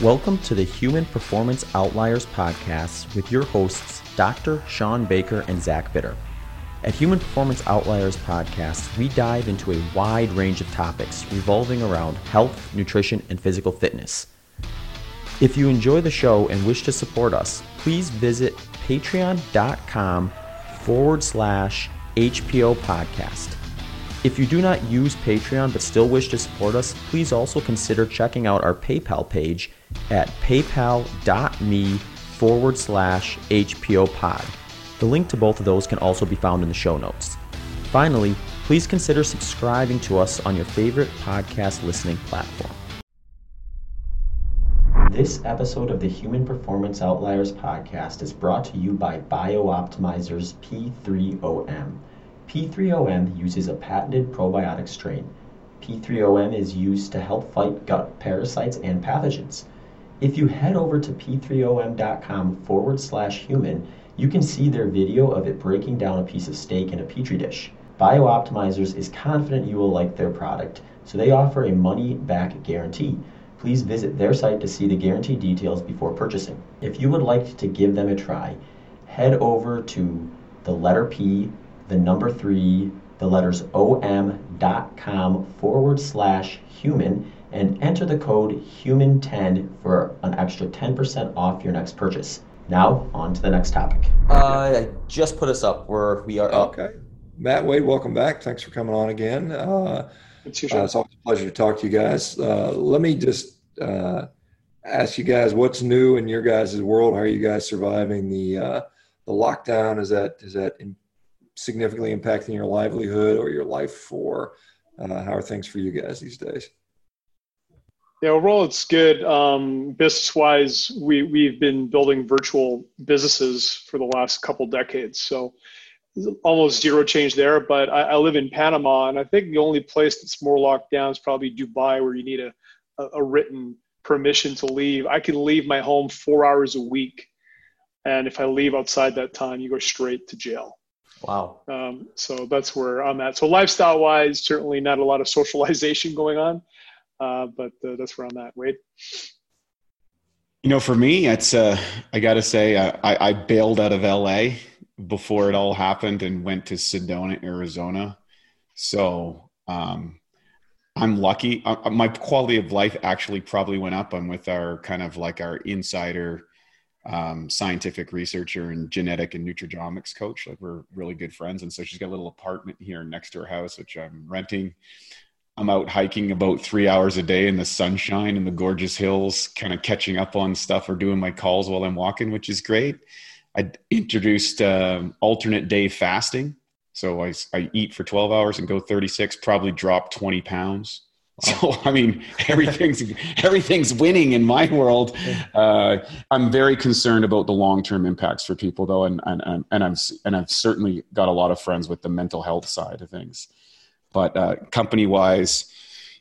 Welcome to the Human Performance Outliers podcast with your hosts, Dr. Shawn Baker and Zach Bitter. At Human Performance Outliers podcast, we dive into a wide range of topics revolving around health, nutrition, and physical fitness. If you enjoy the show and wish to support us, please visit patreon.com forward slash HPO podcast. If you do not use Patreon but still wish to support us, please also consider checking out our PayPal page at paypal.me forward slash HPO pod. The link to both of those can also be found in the show notes. Finally, please consider subscribing to us on your favorite podcast listening platform. This episode of the Human Performance Outliers podcast is brought to you by BiOptimizer's P3OM. P3OM uses a patented probiotic strain. P3OM is used to help fight gut parasites and pathogens. If you head over to p3om.com forward slash human, you can see their video of it breaking down a piece of steak in a petri dish. BiOptimizers is confident you will like their product, so they offer a money back guarantee. Please visit their site to see the guarantee details before purchasing. If you would like to give them a try, head over to the letter P, the number three, the letters om.com forward slash human and enter the code HUMAN10 for an extra 10% off your next purchase. Now, on to the next topic. Uh, I just put us up. We're, we are up. Okay. Matt Wade, welcome back. Thanks for coming on again. Uh, it's, uh, it's always a pleasure to talk to you guys. Uh, let me just uh, ask you guys what's new in your guys' world. How are you guys surviving the uh, the lockdown? Is that is that in, significantly impacting your livelihood or your life for? how are things for you guys these days? Yeah, overall it's good. Um, business wise, we we've been building virtual businesses for the last couple decades, so almost zero change there. But I, I, live in Panama, and I think the only place that's more locked down is probably Dubai, where you need a, a, a written permission to leave. I can leave my home four hours a week, and if I leave outside that time, you go straight to jail. Wow. Um, so that's where I'm at. So lifestyle wise, certainly not a lot of socialization going on. Uh, but uh, that's where I'm at. Wade. You know, for me, it's uh, I got to say, uh, I, I bailed out of LA before it all happened and went to Sedona, Arizona. So um, I'm lucky. Uh, uh, my quality of life actually probably went up. I'm with our kind of like our insider um, scientific researcher and genetic and nutrigenomics coach. Like we're really good friends, and so she's got a little apartment here next to her house, which I'm renting. I'm out hiking about three hours a day in the sunshine and the gorgeous hills, kind of catching up on stuff or doing my calls while I'm walking, which is great. I introduced uh, alternate day fasting. So I, I eat for 12 hours and go 36, probably drop 20 pounds. So I mean, everything's everything's winning in my world. Uh, I'm very concerned about the long term impacts for people, though, and and and I'm and I've certainly got a lot of friends with the mental health side of things. But uh, company wise,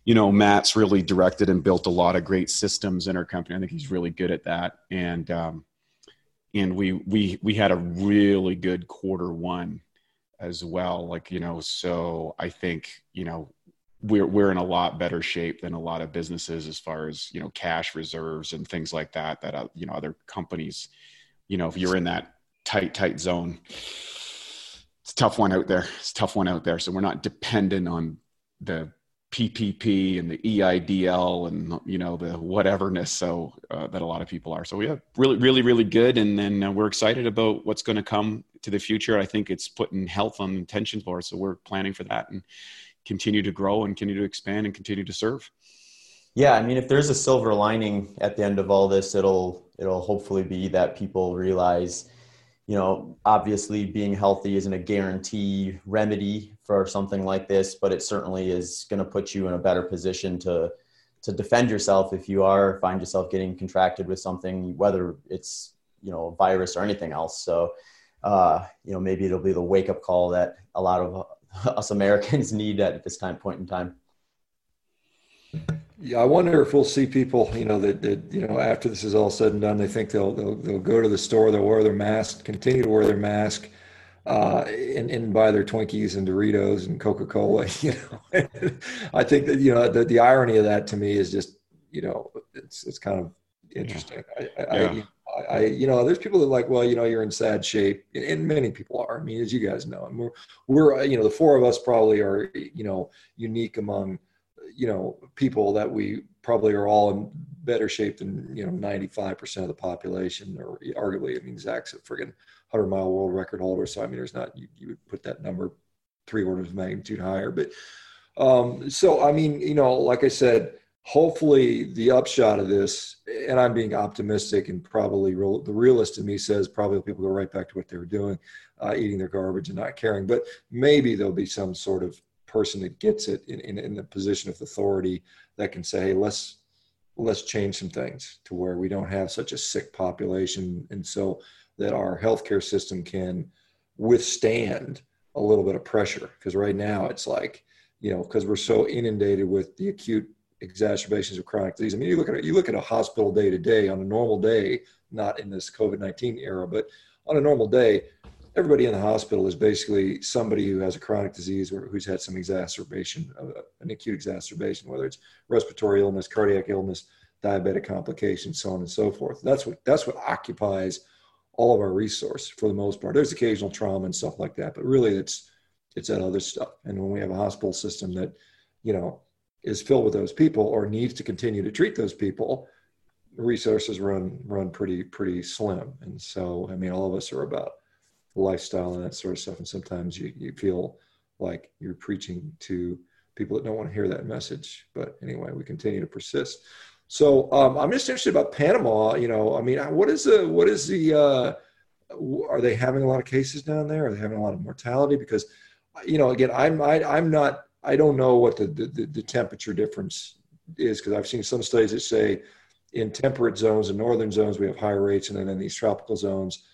you know, Matt's really directed and built a lot of great systems in our company. I think he's really good at that. And um, and we we we had a really good quarter one as well. Like you know, so I think you know we're we're in a lot better shape than a lot of businesses as far as you know cash reserves and things like that. That uh, you know other companies, you know, if you're in that tight tight zone it's a tough one out there. It's a tough one out there. So we're not dependent on the PPP and the EIDL and you know the whateverness so uh, that a lot of people are. So we have really, really, really good, and then uh, we're excited about what's going to come to the future. I think it's putting health on the intention board, so we're planning for that and continue to grow and continue to expand and continue to serve. Yeah, I mean, if there's a silver lining at the end of all this, it'll it'll hopefully be that people realize you know, obviously being healthy isn't a guarantee remedy for something like this, but it certainly is going to put you in a better position to to defend yourself if you are find yourself getting contracted with something, whether it's you know a virus or anything else. So, uh, you know, maybe it'll be the wake up call that a lot of us Americans need that at this time point in time. Yeah, I wonder if we'll see people, you know, that, that you know, after this is all said and done, they think they'll they'll, they'll go to the store, they'll wear their mask, continue to wear their mask, uh, and, and buy their Twinkies and Doritos and Coca Cola. You know, I think that you know the, the irony of that to me is just you know it's it's kind of interesting. Yeah. I, I, yeah. I, you know, there's people that are like, well, you know, you're in sad shape, and many people are. I mean, as you guys know, and we're, we're, you know, the four of us probably are, you know, unique among, you know, people that we probably are all in better shape than you know 95% of the population, or arguably, I mean, Zach's a friggin' 100 mile world record holder, so I mean, there's not you, you would put that number three orders of magnitude higher, but um, so I mean, you know, like I said hopefully the upshot of this, and I'm being optimistic, and probably real, the realist in me says probably people go right back to what they were doing, uh, eating their garbage and not caring. But maybe there'll be some sort of person that gets it in, in, in the position of authority that can say, hey, let's let's change some things to where we don't have such a sick population, and so that our healthcare system can withstand a little bit of pressure. Because right now it's like, you know, because we're so inundated with the acute exacerbations of chronic disease. I mean, you look at you look at a hospital day to day on a normal day, not in this COVID nineteen era, but on a normal day, everybody in the hospital is basically somebody who has a chronic disease or who's had some exacerbation, uh, an acute exacerbation, whether it's respiratory illness, cardiac illness, diabetic complications, so on and so forth. That's what that's what occupies all of our resource for the most part. There's occasional trauma and stuff like that, but really it's it's that other stuff. And when we have a hospital system that, you know, is filled with those people or needs to continue to treat those people, resources run run pretty pretty slim. And so, I mean, all of us are about lifestyle and that sort of stuff. And sometimes you you feel like you're preaching to people that don't want to hear that message. But anyway, we continue to persist. So um, I'm just interested about Panama. You know, I mean, what is the what is the uh, are they having a lot of cases down there? Are they having a lot of mortality? Because you know, again, I'm I, am i am not I don't know what the, the, the temperature difference is because I've seen some studies that say in temperate zones and northern zones we have higher rates, and then in these tropical zones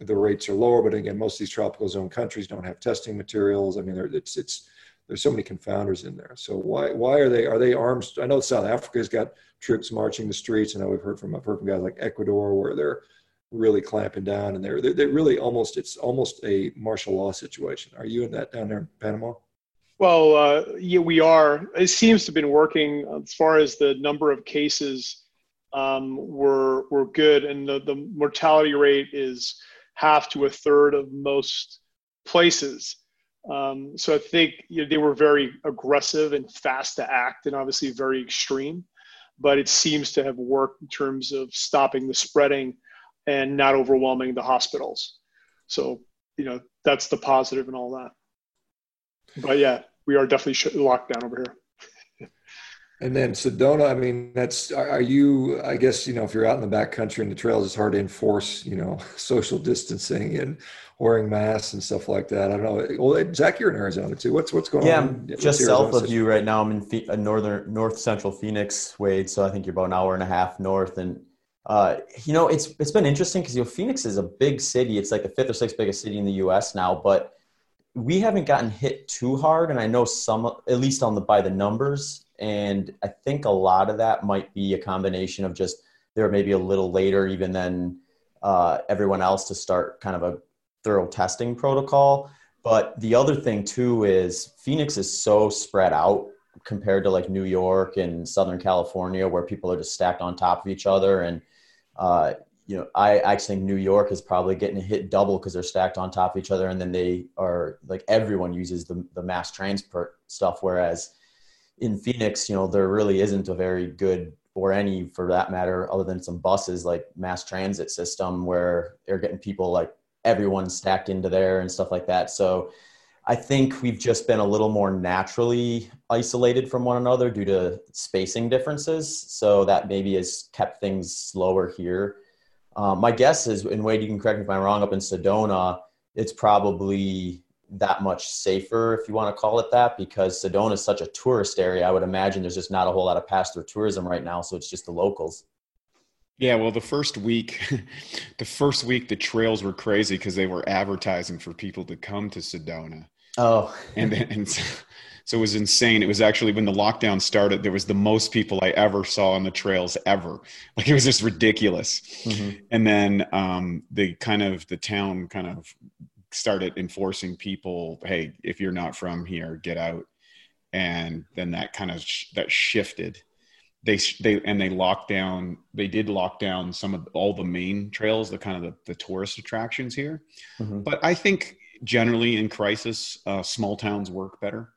the rates are lower. But again, most of these tropical zone countries don't have testing materials. I mean, it's it's there's so many confounders in there. So why why are they are they armed? I know South Africa's got troops marching the streets. Know we've heard from I've heard from guys like Ecuador where they're really clamping down and they're, they're, they're really almost it's almost a martial law situation. Are you in that down there in Panama? Well, uh, yeah, we are. It seems to have been working as far as the number of cases um, were were good, and the, the mortality rate is half to a third of most places. Um, so I think you know, they were very aggressive and fast to act, and obviously very extreme. But it seems to have worked in terms of stopping the spreading and not overwhelming the hospitals. So you know that's the positive and all that but yeah, we are definitely locked down over here. and then Sedona, I mean, that's are you? I guess you know if you're out in the back country and the trails, it's hard to enforce you know social distancing and wearing masks and stuff like that. I don't know. Well, Zach, you're in Arizona too. What's what's going yeah, on? Yeah, just south of you right now. I'm in Phe- uh, northern north central Phoenix, Wade. So I think you're about an hour and a half north, and uh, you know it's it's been interesting because you know Phoenix is a big city. It's like the fifth or sixth biggest city in the U.S. now, but we haven't gotten hit too hard, and I know some, at least on the by the numbers, and I think a lot of that might be a combination of just they're maybe a little later even than uh, everyone else to start kind of a thorough testing protocol. But the other thing too is Phoenix is so spread out compared to like New York and Southern California, where people are just stacked on top of each other, and uh, you know, I actually think New York is probably getting hit double because they're stacked on top of each other, and then they are like everyone uses the the mass transport stuff. Whereas in Phoenix, you know, there really isn't a very good or any for that matter, other than some buses like mass transit system where they're getting people like everyone stacked into there and stuff like that. So I think we've just been a little more naturally isolated from one another due to spacing differences. So that maybe has kept things slower here um, my guess is, and Wade, you can correct me if I'm wrong, up in Sedona, it's probably that much safer, if you want to call it that, because Sedona is such a tourist area. I would imagine there's just not a whole lot of pass through tourism right now, so it's just the locals. Yeah, well, the first week, the first week, the trails were crazy because they were advertising for people to come to Sedona. Oh, and then and so it was insane. It was actually when the lockdown started, there was the most people I ever saw on the trails ever. Like it was just ridiculous. Mm-hmm. And then um, the kind of the town kind of started enforcing people, hey, if you're not from here, get out. And then that kind of sh- that shifted. they they and they locked down they did lock down some of all the main trails the kind of the, the tourist attractions here mm-hmm. but i think generally in crisis uh, small towns work better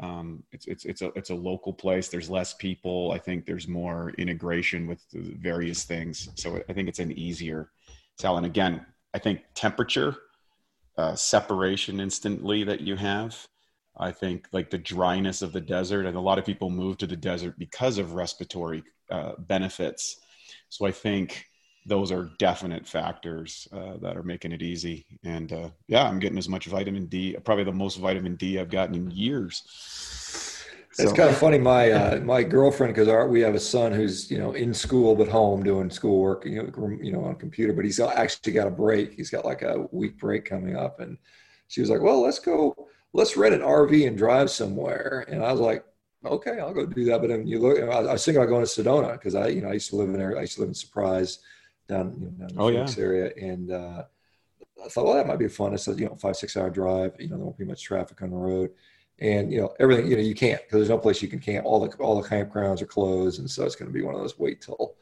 um, it's it's it's a it's a local place. There's less people. I think there's more integration with various things. So i think it's an easier sell. And again i think temperature uh, separation instantly that you have. I think like the dryness of the desert, and a lot of people move to the desert because of respiratory uh, benefits. So I think those are definite factors uh, that are making it easy. And uh, yeah, I'm getting as much vitamin D, probably the most vitamin D I've gotten in years. It's kind of funny. My uh, my girlfriend, because we have a son who's you know in school but home doing schoolwork, you know, you know on computer, but he's actually got a break. He's got like a week break coming up, and she was like, "Well, let's go." let's rent an RV and drive somewhere. And I was like, okay, I'll go do that. But then you look, I was thinking about going to Sedona because I, you know, I used to live in there. I used to live in Surprise down, you know, in the oh, Phoenix yeah. area. And uh, I thought, well, that might be fun. It's a, you know, five, six hour drive, you know, there won't be much traffic on the road. And, you know, everything, you know, you can't because there's no place you can camp. All the, all the campgrounds are closed. And so it's going to be one of those wait till,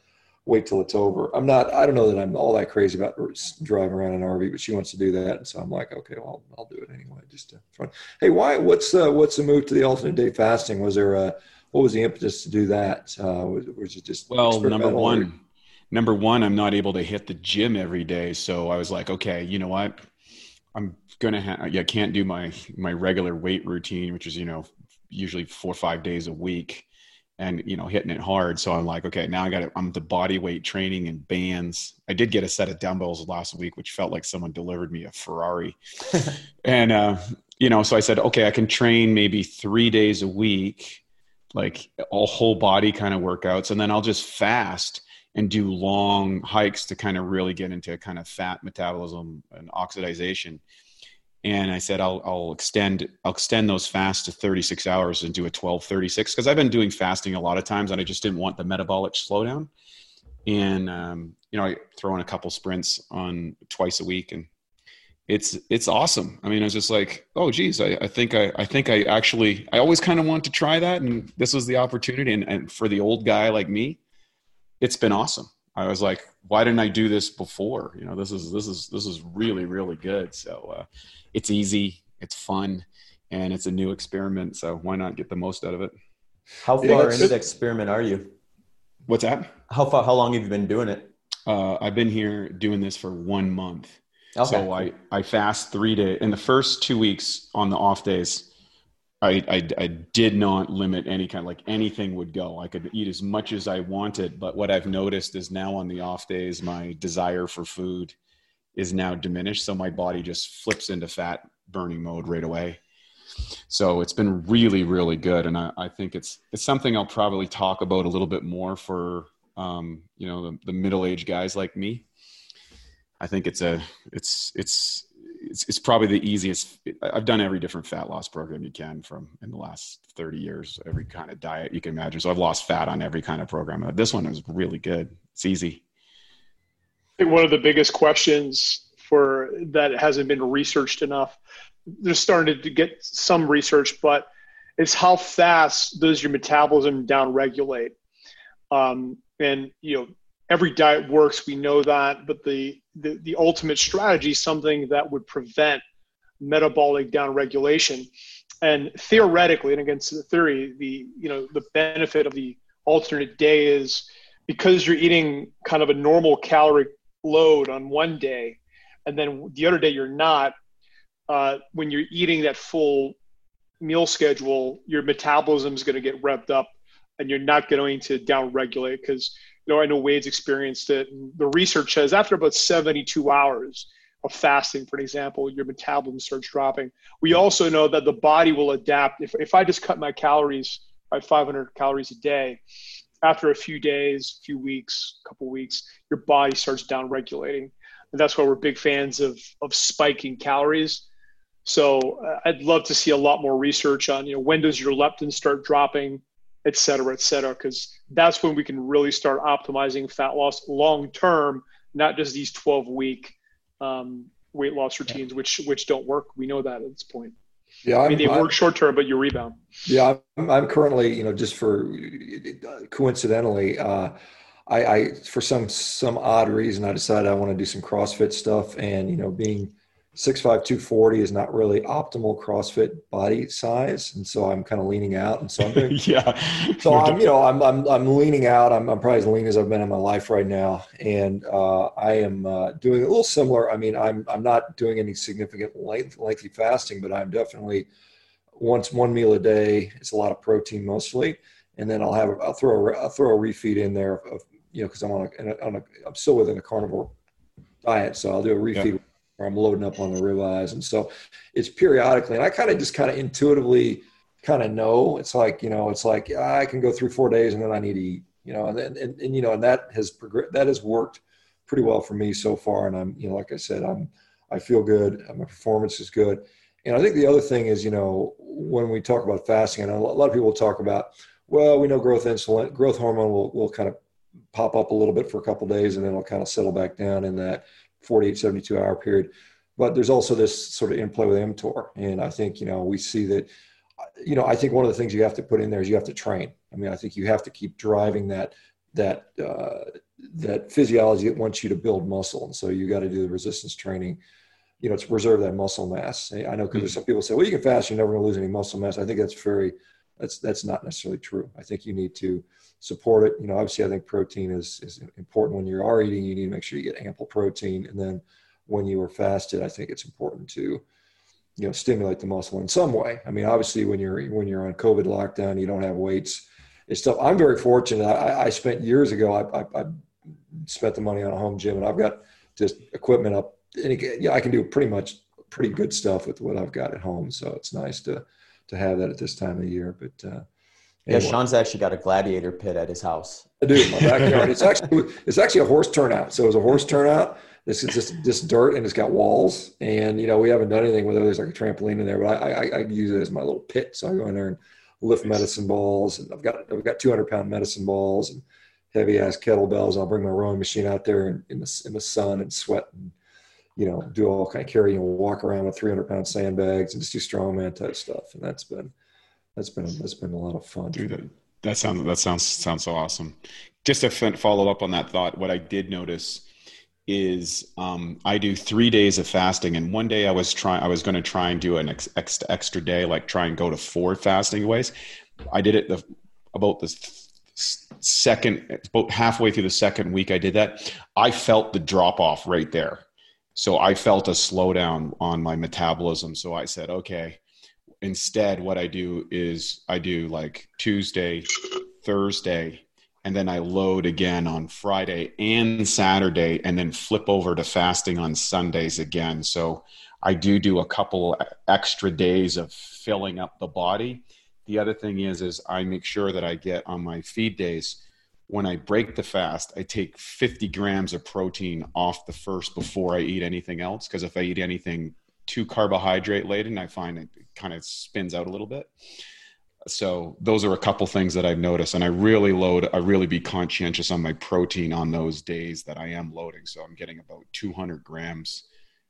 wait till it's over. I'm not, I don't know that I'm all that crazy about driving around an RV, but she wants to do that. And so I'm like, okay, well, I'll, I'll do it anyway, just to fun. Hey, why, what's, uh, what's the move to the alternate day fasting? Was there a, what was the impetus to do that? Uh, was, was it just, well, number one? Number one, I'm not able to hit the gym every day. So I was like, okay, you know what? I'm going to have, yeah, can't do my, my regular weight routine, which is, you know, usually four or five days a week and you know hitting it hard so i'm like okay now i got it i'm the body weight training and bands i did get a set of dumbbells last week which felt like someone delivered me a ferrari and uh you know so i said okay i can train maybe three days a week like all whole body kind of workouts and then i'll just fast and do long hikes to kind of really get into kind of fat metabolism and oxidization. And I said I'll, I'll extend I'll extend those fasts to 36 hours and do a 12 36 because I've been doing fasting a lot of times and I just didn't want the metabolic slowdown. And um, you know I throw in a couple sprints on twice a week and it's it's awesome. I mean I was just like oh geez I, I think I, I think I actually I always kind of want to try that and this was the opportunity. And, and for the old guy like me it's been awesome I was like, why didn't I do this before? You know, this is this is this is really really good. So uh, it's easy, it's fun, and it's a new experiment. So why not get the most out of it? How far yeah, into the experiment are you? What's that? How far? How long have you been doing it? Uh, I've been here doing this for one month. Okay. So I I fast three days. In the first two weeks on the off days, I, I, I did not limit any kind like anything would go. I could eat as much as I wanted, but what I've noticed is now on the off days, my desire for food is now diminished. So my body just flips into fat burning mode right away. So it's been really, really good, and I, I think it's it's something I'll probably talk about a little bit more for um, you know the, the middle aged guys like me. I think it's a it's it's it's, it's probably the easiest. I've done every different fat loss program you can from in the last 30 years, every kind of diet you can imagine. So I've lost fat on every kind of program. This one is really good. It's easy. I think one of the biggest questions for that hasn't been researched enough. They're starting to get some research, but it's how fast does your metabolism downregulate? Um, and you know, every diet works. We know that, but the the, the ultimate strategy something that would prevent metabolic downregulation. And theoretically, and against the theory, the you know the benefit of the alternate day is because you're eating kind of a normal calorie load on one day, and then the other day you're not. Uh, when you're eating that full meal schedule, your metabolism is going to get revved up, and you're not going to downregulate because you know, I know Wade's experienced it. And the research says after about 72 hours of fasting, for an example, your metabolism starts dropping. We also know that the body will adapt. If, if I just cut my calories by 500 calories a day, after a few days, a few weeks, a couple weeks, your body starts down regulating. And that's why we're big fans of, of spiking calories. So uh, I'd love to see a lot more research on, you know, when does your leptin start dropping? Et cetera, et cetera, because that's when we can really start optimizing fat loss long term, not just these 12 week um, weight loss routines, yeah. which which don't work. We know that at this point. Yeah, I'm, i mean they I'm, work short term, but you rebound. Yeah, I'm, I'm, currently, you know, just for coincidentally, uh, I, I for some some odd reason I decided I want to do some CrossFit stuff, and you know, being six five two forty is not really optimal CrossFit body size, and so I'm kind of leaning out, and so I'm doing, yeah. So I'm you know I'm I'm I'm leaning out. I'm I'm probably as lean as I've been in my life right now, and uh, I am uh, doing a little similar. I mean I'm I'm not doing any significant length, lengthy fasting, but I'm definitely once one meal a day. It's a lot of protein mostly, and then I'll have I'll throw a, I'll throw a refeed in there of you know because I'm on a, on a I'm still within a carnivore diet, so I'll do a refeed. Yeah or I'm loading up on the ribeyes. And so it's periodically, and I kind of just kind of intuitively kind of know it's like, you know, it's like ah, I can go through four days and then I need to eat, you know, and then, and, and, you know, and that has progressed, that has worked pretty well for me so far. And I'm, you know, like I said, I'm, I feel good. My performance is good. And I think the other thing is, you know, when we talk about fasting, and a lot of people talk about, well, we know growth insulin, growth hormone will, will kind of pop up a little bit for a couple days and then it'll kind of settle back down in that 48, 72 hour period. But there's also this sort of interplay with mTOR. And I think, you know, we see that, you know, I think one of the things you have to put in there is you have to train. I mean, I think you have to keep driving that, that, uh, that physiology that wants you to build muscle. And so you got to do the resistance training, you know, to preserve that muscle mass. I know because mm-hmm. some people say, well, you can fast, you're never going to lose any muscle mass. I think that's very, that's, that's not necessarily true. I think you need to, support it. You know, obviously, I think protein is is important when you are eating. You need to make sure you get ample protein, and then when you are fasted, I think it's important to you know stimulate the muscle in some way. I mean, obviously, when you're when you're on COVID lockdown, you don't have weights. and stuff. I'm very fortunate. I, I spent years ago. I, I, I spent the money on a home gym, and I've got just equipment up. And yeah, I can do pretty much pretty good stuff with what I've got at home. So it's nice to to have that at this time of year. But uh, yeah, Shawn's actually got a gladiator pit at his house. I do, my backyard. it's actually it's actually a horse turnout. So it's a horse turnout. This is just just dirt and it's got walls. And you know, we haven't done anything with it. There's like a trampoline in there, but I, I, I use it as my little pit. So I go in there and lift medicine balls, and I've got I've got 200 pound medicine balls and heavy ass kettlebells. I'll bring my rowing machine out there in, in the in the sun and sweat and you know do all kind of carry and walk around with 300 pound sandbags and just do strongman type stuff. And that's been that's been that's been a lot of fun. Dude, that, that sounds that sounds sounds so awesome. Just to follow up on that thought, what I did notice is um, I do three days of fasting, and one day I was trying I was going to try and do an ex, extra extra day, like try and go to four fasting ways. I did it the, about the second about halfway through the second week I did that. I felt the drop off right there. So I felt a slowdown on my metabolism. So I said, okay, instead what i do is i do like tuesday thursday and then i load again on friday and saturday and then flip over to fasting on sundays again. So i do do a couple extra days of filling up the body. The other thing is is i make sure that i get on my feed days when i break the fast i take 50 grams of protein off the first before i eat anything else because if i eat anything too carbohydrate laden, I find it kind of spins out a little bit. So those are a couple things that I've noticed, and I really load. I really be conscientious on my protein on those days that I am loading. So I'm getting about 200 grams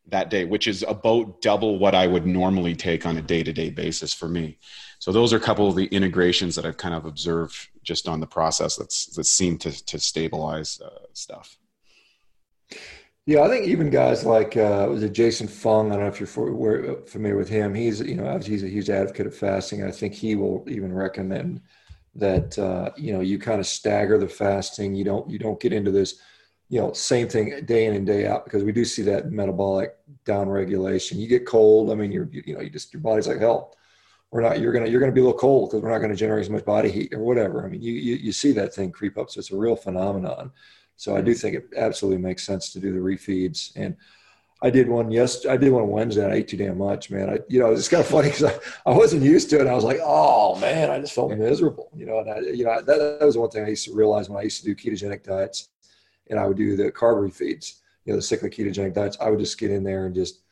that day, which is about double what I would normally take on a day-to-day basis for me. So those are a couple of the integrations that I've kind of observed just on the process that's that seem to to stabilize uh, stuff. Yeah, I think even guys like uh, was it Jason Fung? I don't know if you're for, familiar with him. He's you know he's a huge advocate of fasting. I think he will even recommend that uh, you know you kind of stagger the fasting. You don't you don't get into this you know same thing day in and day out because we do see that metabolic downregulation. You get cold. I mean, you're you, you know you just your body's like hell. We're not. You're gonna you're gonna be a little cold because we're not going to generate as much body heat or whatever. I mean, you, you you see that thing creep up. So it's a real phenomenon. So I do mm-hmm. think it absolutely makes sense to do the refeeds. And I did one yes, I did one Wednesday. And I ate too damn much, man. I, you know, it's kind of funny because I, I wasn't used to it. I was like, oh man, I just felt miserable. You know, and I, you know that, that was one thing I used to realize when I used to do ketogenic diets, and I would do the carb refeeds, you know, the cyclic ketogenic diets. I would just get in there and just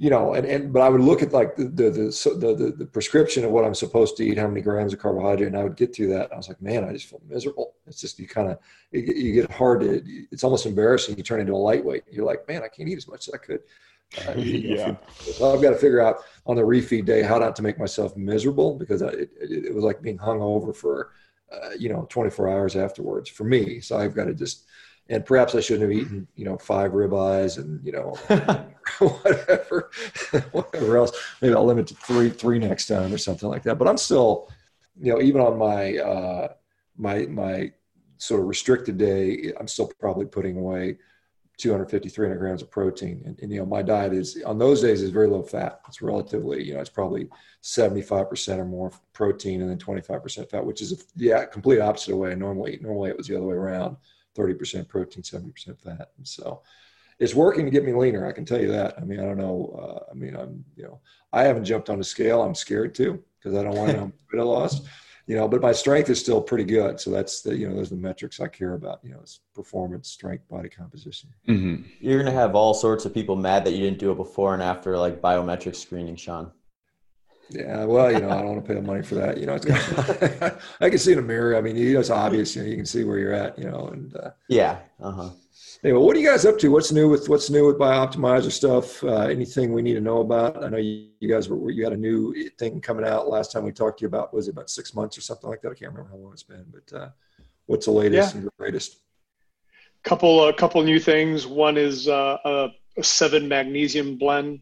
you know, and, and but I would look at like the the, the the the prescription of what I'm supposed to eat, how many grams of carbohydrate, and I would get through that. I was like, man, I just feel miserable. It's just you kind of you, you, get hard to. It's almost embarrassing. You turn into a lightweight. You're like, man, I can't eat as much as I could. Uh, yeah. So I've got to figure out on the refeed day how not to make myself miserable because it, it, it was like being hung over for, uh, you know, 24 hours afterwards for me. So I've got to just, and perhaps I shouldn't have eaten, you know, five ribeyes and, you know, whatever, whatever else. Maybe I'll limit to three, three next time or something like that. But I'm still, you know, even on my, uh, my, my sort of restricted day, I'm still probably putting away 250, 300 grams of protein. And, and, you know, my diet is on those days is very low fat. It's relatively, you know, it's probably 75% or more protein and then 25% fat, which is a, yeah, complete opposite way. Normally, normally it was the other way around, 30% protein, 70% fat. And so it's working to get me leaner. I can tell you that. I mean, I don't know. Uh, I mean, I'm, you know, I haven't jumped on a scale. I'm scared to because I don't want to know lost you know, but my strength is still pretty good. So that's the, you know, those are the metrics I care about, you know, it's performance, strength, body composition. Mm-hmm. You're going to have all sorts of people mad that you didn't do it before and after like biometric screening, Shawn. Yeah, well, you know, I don't want to pay the money for that. You know, it's kind of, I can see in a mirror. I mean, you know, it's obvious. You know, you can see where you're at. You know, and uh, yeah, uh huh. Anyway, what are you guys up to? What's new with what's new with Bioptimizer stuff? Uh, anything we need to know about? I know you, you guys were you had a new thing coming out last time we talked to you about was it about six months or something like that? I can't remember how long it's been, but uh, what's the latest yeah. and greatest? Couple a couple new things. One is uh, a, a, seven magnesium blend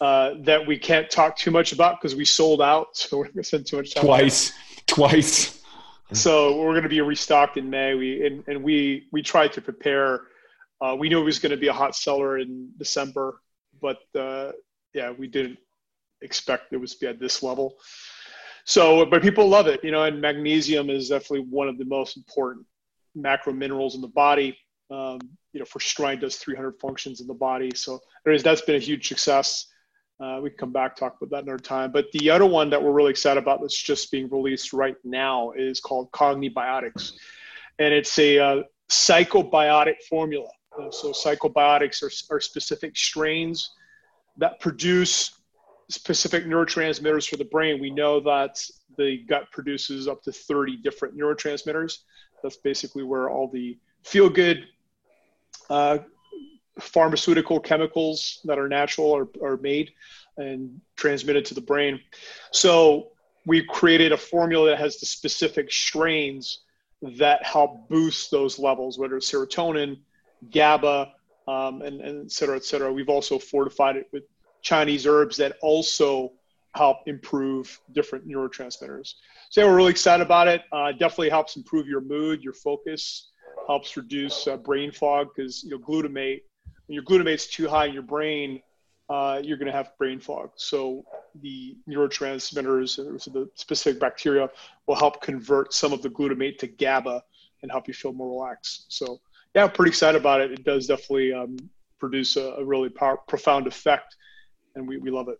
uh, that we can't talk too much about because we sold out, so we're going to spend too much time. Twice, twice. So we're going to be restocked in May. We and, and we we tried to prepare uh, we knew it was going to be a hot seller in December, but uh, yeah, we didn't expect it was to be at this level. So, but people love it, you know, and magnesium is definitely one of the most important macro minerals in the body. Um, you know, for strength does 300 functions in the body. So, anyways, that's been a huge success. Uh, we can come back talk about that another time. But the other one that we're really excited about that's just being released right now is called Cognibiotics, and it's a uh, psychobiotic formula. Uh, so psychobiotics are, are specific strains that produce specific neurotransmitters for the brain. We know that the gut produces up to 30 different neurotransmitters. That's basically where all the feel good uh, pharmaceutical chemicals that are natural are, are made and transmitted to the brain. So we created a formula that has the specific strains that help boost those levels, whether it's serotonin, GABA, um, and, and et cetera, et cetera. We've also fortified it with Chinese herbs that also help improve different neurotransmitters. So yeah, we're really excited about it. Uh, definitely helps improve your mood, your focus, helps reduce uh, brain fog because you know glutamate. When your glutamate's too high in your brain, uh, you're going to have brain fog. So the neurotransmitters, so the specific bacteria, will help convert some of the glutamate to GABA and help you feel more relaxed. So yeah, I'm pretty excited about it. It does definitely um, produce a, a really power, profound effect, and we, we love it.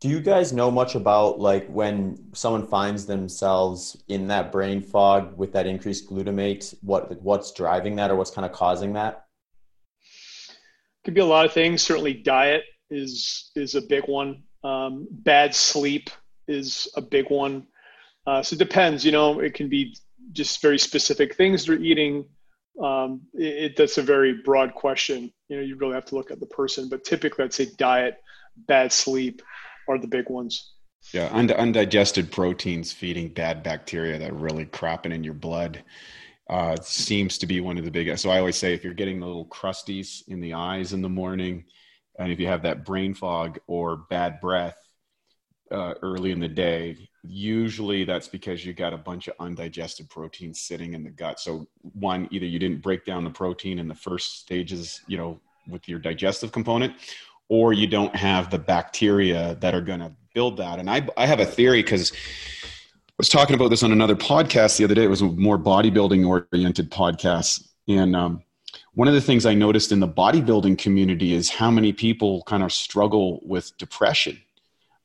Do you guys know much about like when someone finds themselves in that brain fog with that increased glutamate? What what's driving that, or what's kind of causing that? Could be a lot of things. Certainly, diet is is a big one. Um, bad sleep is a big one. Uh, so it depends. You know, it can be just very specific things they're eating um, it, that's a very broad question. You know, you really have to look at the person, but typically I'd say diet, bad sleep are the big ones. Yeah, und- undigested proteins feeding bad bacteria that are really crapping in your blood uh, seems to be one of the biggest. So I always say if you're getting the little crusties in the eyes in the morning, and if you have that brain fog or bad breath uh, early in the day, usually that's because you got a bunch of undigested protein sitting in the gut so one either you didn't break down the protein in the first stages you know with your digestive component or you don't have the bacteria that are going to build that and i i have a theory I was talking about this on another podcast the other day it was a more bodybuilding oriented podcast and um, one of the things i noticed in the bodybuilding community is how many people kind of struggle with depression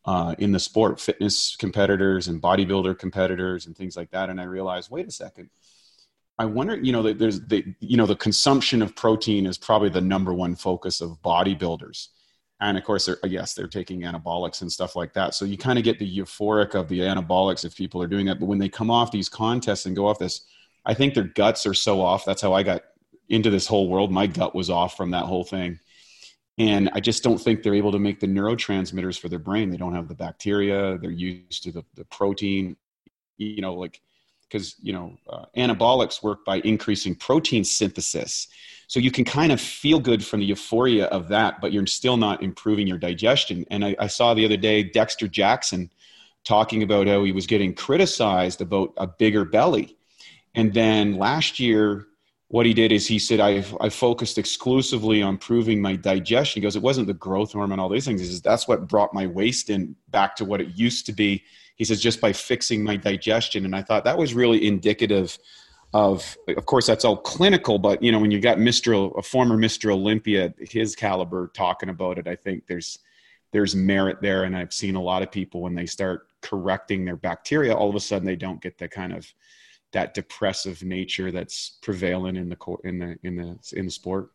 uh, in the sport, fitness competitors and bodybuilder competitors and things like that. And I realized, wait a second, I wonder, you know, there's the, you know, the consumption of protein is probably the number one focus of bodybuilders. And of course, they're, yes, they're taking anabolics and stuff like that. So you kind of get the euphoric of the anabolics if people are doing that. But when they come off these contests and go off this, I think their guts are so off. That's how I got into this whole world. My gut was off from that whole thing and I just don't think they're able to make the neurotransmitters for their brain. They don't have the bacteria. They're used to the, the protein, you know, like because you know uh, anabolics work by increasing protein synthesis. So you can kind of feel good from the euphoria of that, but you're still not improving your digestion. And I, I saw the other day Dexter Jackson talking about how he was getting criticized about a bigger belly. And then last year, what he did is he said, I've, I focused exclusively on improving my digestion. He goes, it wasn't the growth hormone, all these things. He says, that's what brought my waist in back to what it used to be. He says, just by fixing my digestion. And I thought that was really indicative of, of course, that's all clinical, but you know, when you got Mr. a former Mr. Olympia, his caliber talking about it, I think there's, there's merit there. And I've seen a lot of people when they start correcting their bacteria, all of a sudden they don't get the kind of, that depressive nature that's prevalent in the in the in the in the sport.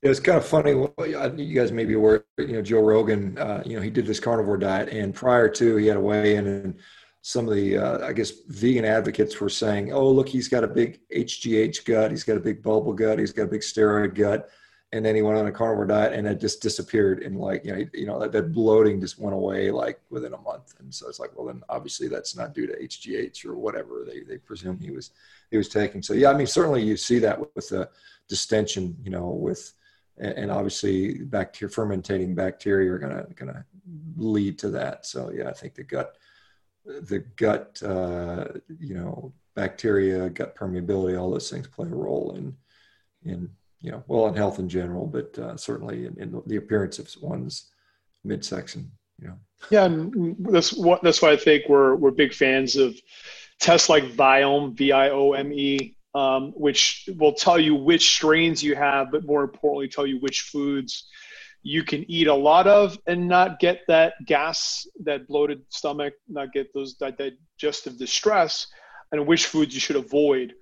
It was kind of funny. You guys may be aware, you know, Joe Rogan. Uh, you know, he did this carnivore diet, and prior to, he had a weigh in, and some of the, uh, I guess, vegan advocates were saying, "Oh, look, he's got a big HGH gut. He's got a big bubble gut. He's got a big steroid gut." and then he went on a carnivore diet and it just disappeared and like you know you know that, that, bloating just went away like within a month and so it's like well then obviously that's not due to HGH or whatever they, they presume he was he was taking so yeah I mean certainly you see that with, the distension you know with and obviously bacteria fermentating bacteria are gonna gonna lead to that so yeah I think the gut the gut uh, you know bacteria gut permeability all those things play a role in in you know, well, in health in general, but uh, certainly in, in, the appearance of one's midsection, you know. Yeah, and that's what that's why I think we're we're big fans of tests like Viome, V-I-O-M-E, um, which will tell you which strains you have, but more importantly, tell you which foods you can eat a lot of and not get that gas, that bloated stomach, not get those that digestive distress, and which foods you should avoid.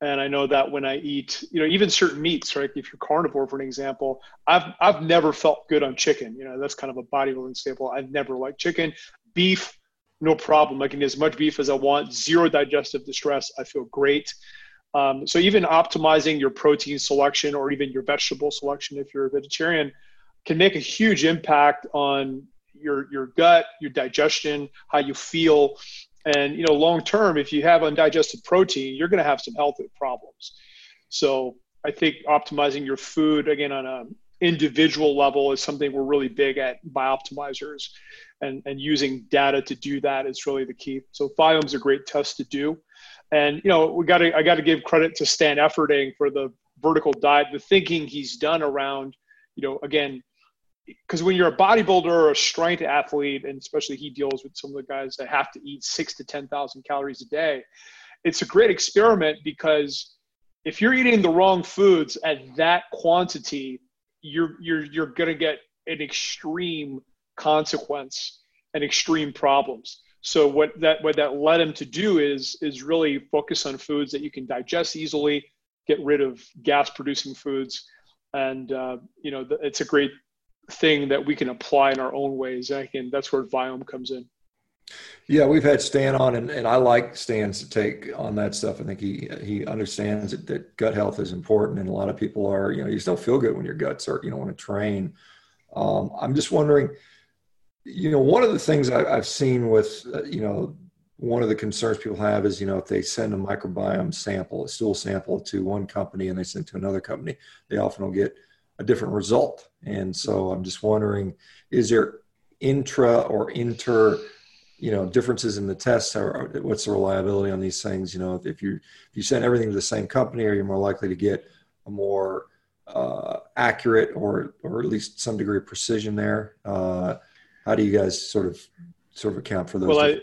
And I know that when I eat, you know, even certain meats, right? If you're carnivore, for an example, I've I've never felt good on chicken. You know, that's kind of a bodybuilding staple. I've never liked chicken. Beef, no problem. I can eat as much beef as I want. Zero digestive distress. I feel great. Um, so even optimizing your protein selection or even your vegetable selection, if you're a vegetarian, can make a huge impact on your your gut, your digestion, how you feel, and you know, long term, if you have undigested protein, you're going to have some health problems. So I think optimizing your food again on an individual level is something we're really big at Bioptimizers, and and using data to do that is really the key. So Viome's a great test to do, and you know we got to I got to give credit to Stan Efferding for the vertical diet, the thinking he's done around, you know, again because when you're a bodybuilder or a strength athlete, and especially he deals with some of the guys that have to eat six to 10,000 calories a day, it's a great experiment because if you're eating the wrong foods at that quantity, you're, you're, you're going to get an extreme consequence and extreme problems. So what that, what that led him to do is, is really focus on foods that you can digest easily, get rid of gas producing foods. And, uh, you know, it's a great thing that we can apply in our own ways. And that's where Viome comes in. Yeah, we've had Stan on, and, and I like Stan's take on that stuff. I think he he understands that, that gut health is important, and a lot of people are, you know, you still feel good when your guts are, you know, want to train. Um, I'm just wondering, you know, one of the things I, have seen with, uh, you know, one of the concerns people have is, you know, if they send a microbiome sample, a stool sample to one company and they send to another company, they often will get a different result. And so I'm just wondering, is there intra or inter, you know, differences in the tests or what's the reliability on these things? You know, if you, if you send everything to the same company, are you more likely to get a more uh, accurate or, or at least some degree of precision there? Uh, how do you guys sort of, sort of account for those? Well, I,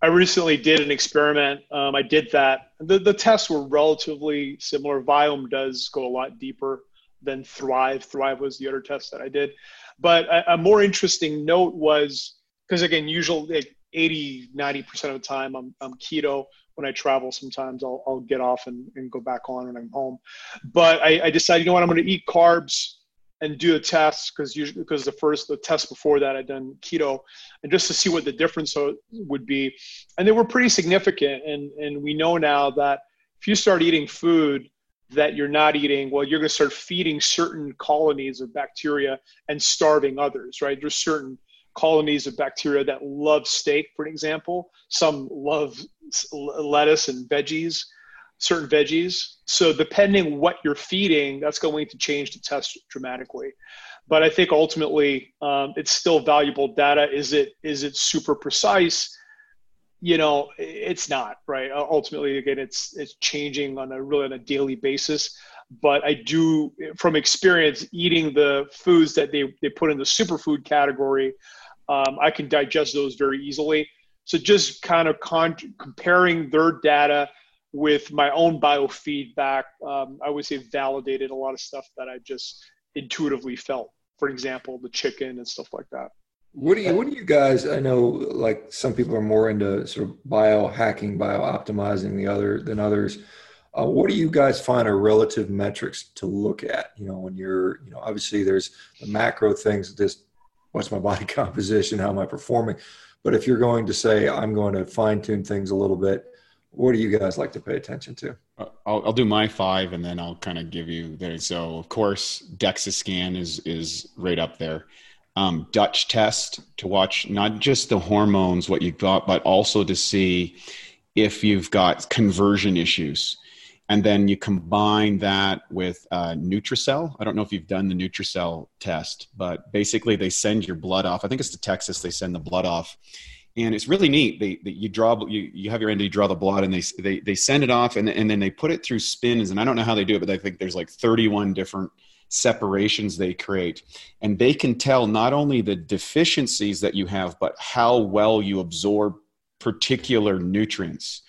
I recently did an experiment. Um, I did that. The, the tests were relatively similar. Viome does go a lot deeper than Thryve. Thryve was the other test that I did. But a, a more interesting note was because, again, usually like 80, 90% of the time I'm, I'm keto. When I travel, sometimes I'll, I'll get off and, and go back on when I'm home. But I, I decided, you know what, I'm going to eat carbs and do a test because usually because the first the test before that I'd done keto and just to see what the difference would be and they were pretty significant and and we know now that if you start eating food that you're not eating, well, you're going to start feeding certain colonies of bacteria and starving others, right? There's certain colonies of bacteria that love steak, for example. Some love lettuce and veggies, certain veggies. So depending what you're feeding, that's going to change the test dramatically. But I think ultimately, um, it's still valuable data. Is it is it super precise? You know it's not right? Ultimately again it's it's changing on a really on a daily basis. But i do from experience eating the foods that they, they put in the superfood category um, i can digest those very easily. So just kind of con- comparing their data with my own biofeedback um, i would say validated a lot of stuff that i just intuitively felt. For example the chicken and stuff like that what do you what do you guys I know like some people are more into sort of biohacking, biooptimizing the other than others. Uh, what do you guys find are relative metrics to look at? You know, when you're, you know, obviously there's the macro things, This, what's my body composition, how am I performing? But if you're going to say I'm going to fine tune things a little bit, what do you guys like to pay attention to? Uh, I'll, I'll do my five, and then I'll kind of give you there. So, of course, DEXA scan is is right up there um, Dutch test to watch not just the hormones, what you've got, but also to see if you've got conversion issues. And then you combine that with uh, Nutricel. I don't know if you've done the Nutricel test, but basically they send your blood off. I think it's to Texas. They send the blood off, and it's really neat. They, they you draw you, you have your end, you draw the blood, and they they they send it off, and and then they put it through spins. And I don't know how they do it, but I think there's like 31 different separations they create. And they can tell not only the deficiencies that you have, but how well you absorb particular nutrients.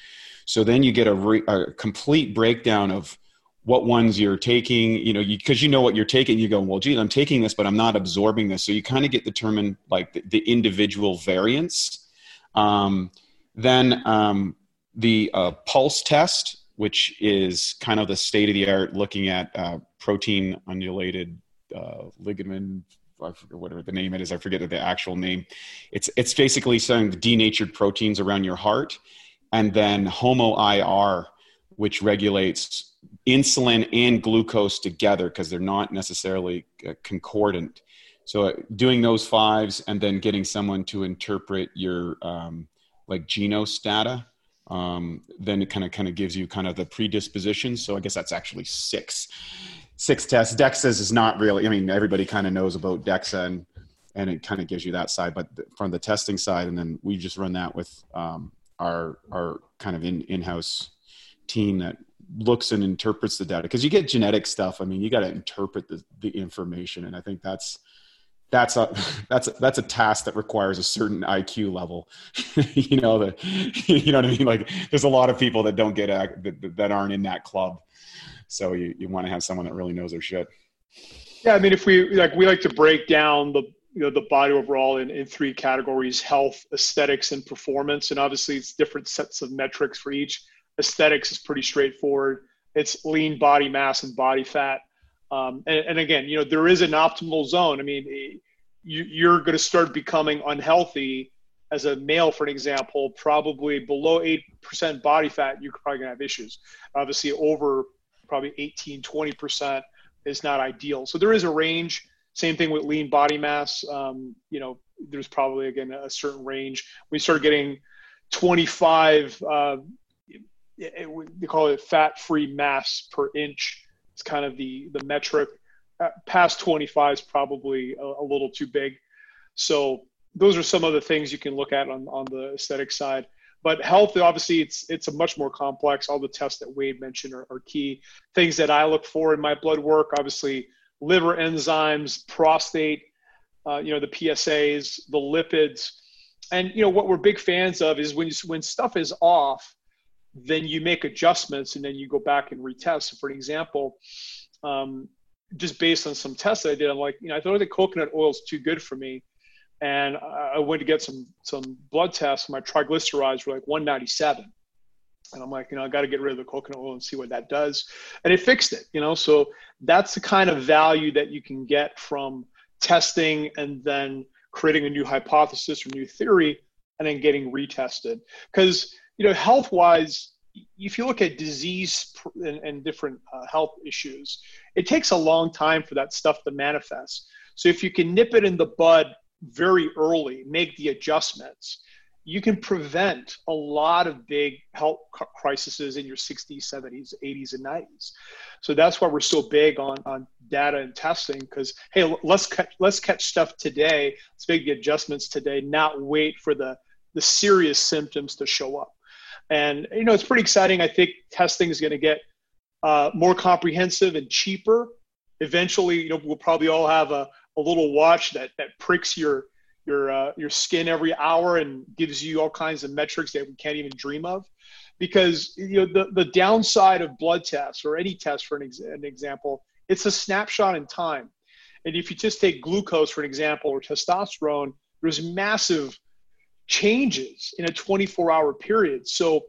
So then you get a, re, a complete breakdown of what ones you're taking, you know, because you, you, know what you're taking, you go, well, gee, I'm taking this, but I'm not absorbing this. So you kind of get determined like the, the individual variance. Um, then um, the uh, pulse test, which is kind of the state of the art looking at uh, protein undulated uh, ligament I forget whatever the name it is. I forget the actual name. It's it's basically saying the denatured proteins around your heart, and then HOMA IR, which regulates insulin and glucose together because they're not necessarily uh, concordant. So uh, doing those fives and then getting someone to interpret your um, like Genos data um, then it kind of kind of gives you kind of the predisposition. So I guess that's actually six, six tests. DEXA is not really. I mean, everybody kind of knows about DEXA, and and it kind of gives you that side. But from the testing side, and then we just run that with um, our our kind of in in house team that looks and interprets the data because you get genetic stuff. I mean, you got to interpret the the information, and I think that's that's a that's a, that's a task that requires a certain IQ level. you know the you know what I mean. Like there's a lot of people that don't get uh, that, that aren't in that club. So you you want to have someone that really knows their shit. Yeah, I mean, if we like, we like to break down the you know the body overall in, in three categories: health, aesthetics, and performance. And obviously, it's different sets of metrics for each. Aesthetics is pretty straightforward. It's lean body mass and body fat. Um, and, and, again, you know, there is an optimal zone. I mean, you, you're going to start becoming unhealthy as a male, for an example, probably below 8% body fat, you're probably going to have issues. Obviously, over probably 18, 20% is not ideal. So there is a range. Same thing with lean body mass. Um, you know, there's probably, again, a certain range. We start getting 25, uh, it, it, they call it fat free mass per inch it's kind of the the metric. Uh, past 25 is probably a, a, little too big. So those are some of the things you can look at on, on the aesthetic side. But health, obviously, it's it's a much more complex. All the tests that Wade mentioned are, are key. Things that I look for in my blood work, obviously, liver enzymes, prostate, uh, you know, the PSAs, the lipids, and you know what we're big fans of is when you, when stuff is off, then you make adjustments and then you go back and retest. So for example, um, just based on some tests that I did, I'm like, you know, I thought the coconut oil is too good for me. And I went to get some some blood tests. My triglycerides were like 197. And I'm like, you know, I got to get rid of the coconut oil and see what that does. And it fixed it, you know. So that's the kind of value that you can get from testing and then creating a new hypothesis or new theory and then getting retested. Because you know, health wise, if you look at disease and, and different uh, health issues, it takes a long time for that stuff to manifest. So if you can nip it in the bud very early, make the adjustments, you can prevent a lot of big health crises in your 60s, 70s, 80s, and 90s. So that's why we're so big on, on data and testing because hey, let's catch, let's catch stuff today. Let's make the adjustments today, not wait for the the serious symptoms to show up. And you know, it's pretty exciting. I think testing is going to get uh, more comprehensive and cheaper. Eventually, you know, we'll probably all have a, a little watch that that pricks your your uh, your skin every hour and gives you all kinds of metrics that we can't even dream of. Because you know the, the downside of blood tests or any test for an, ex- an example, it's a snapshot in time. And if you just take glucose for an example or testosterone, there's massive changes in a 24 hour period. So,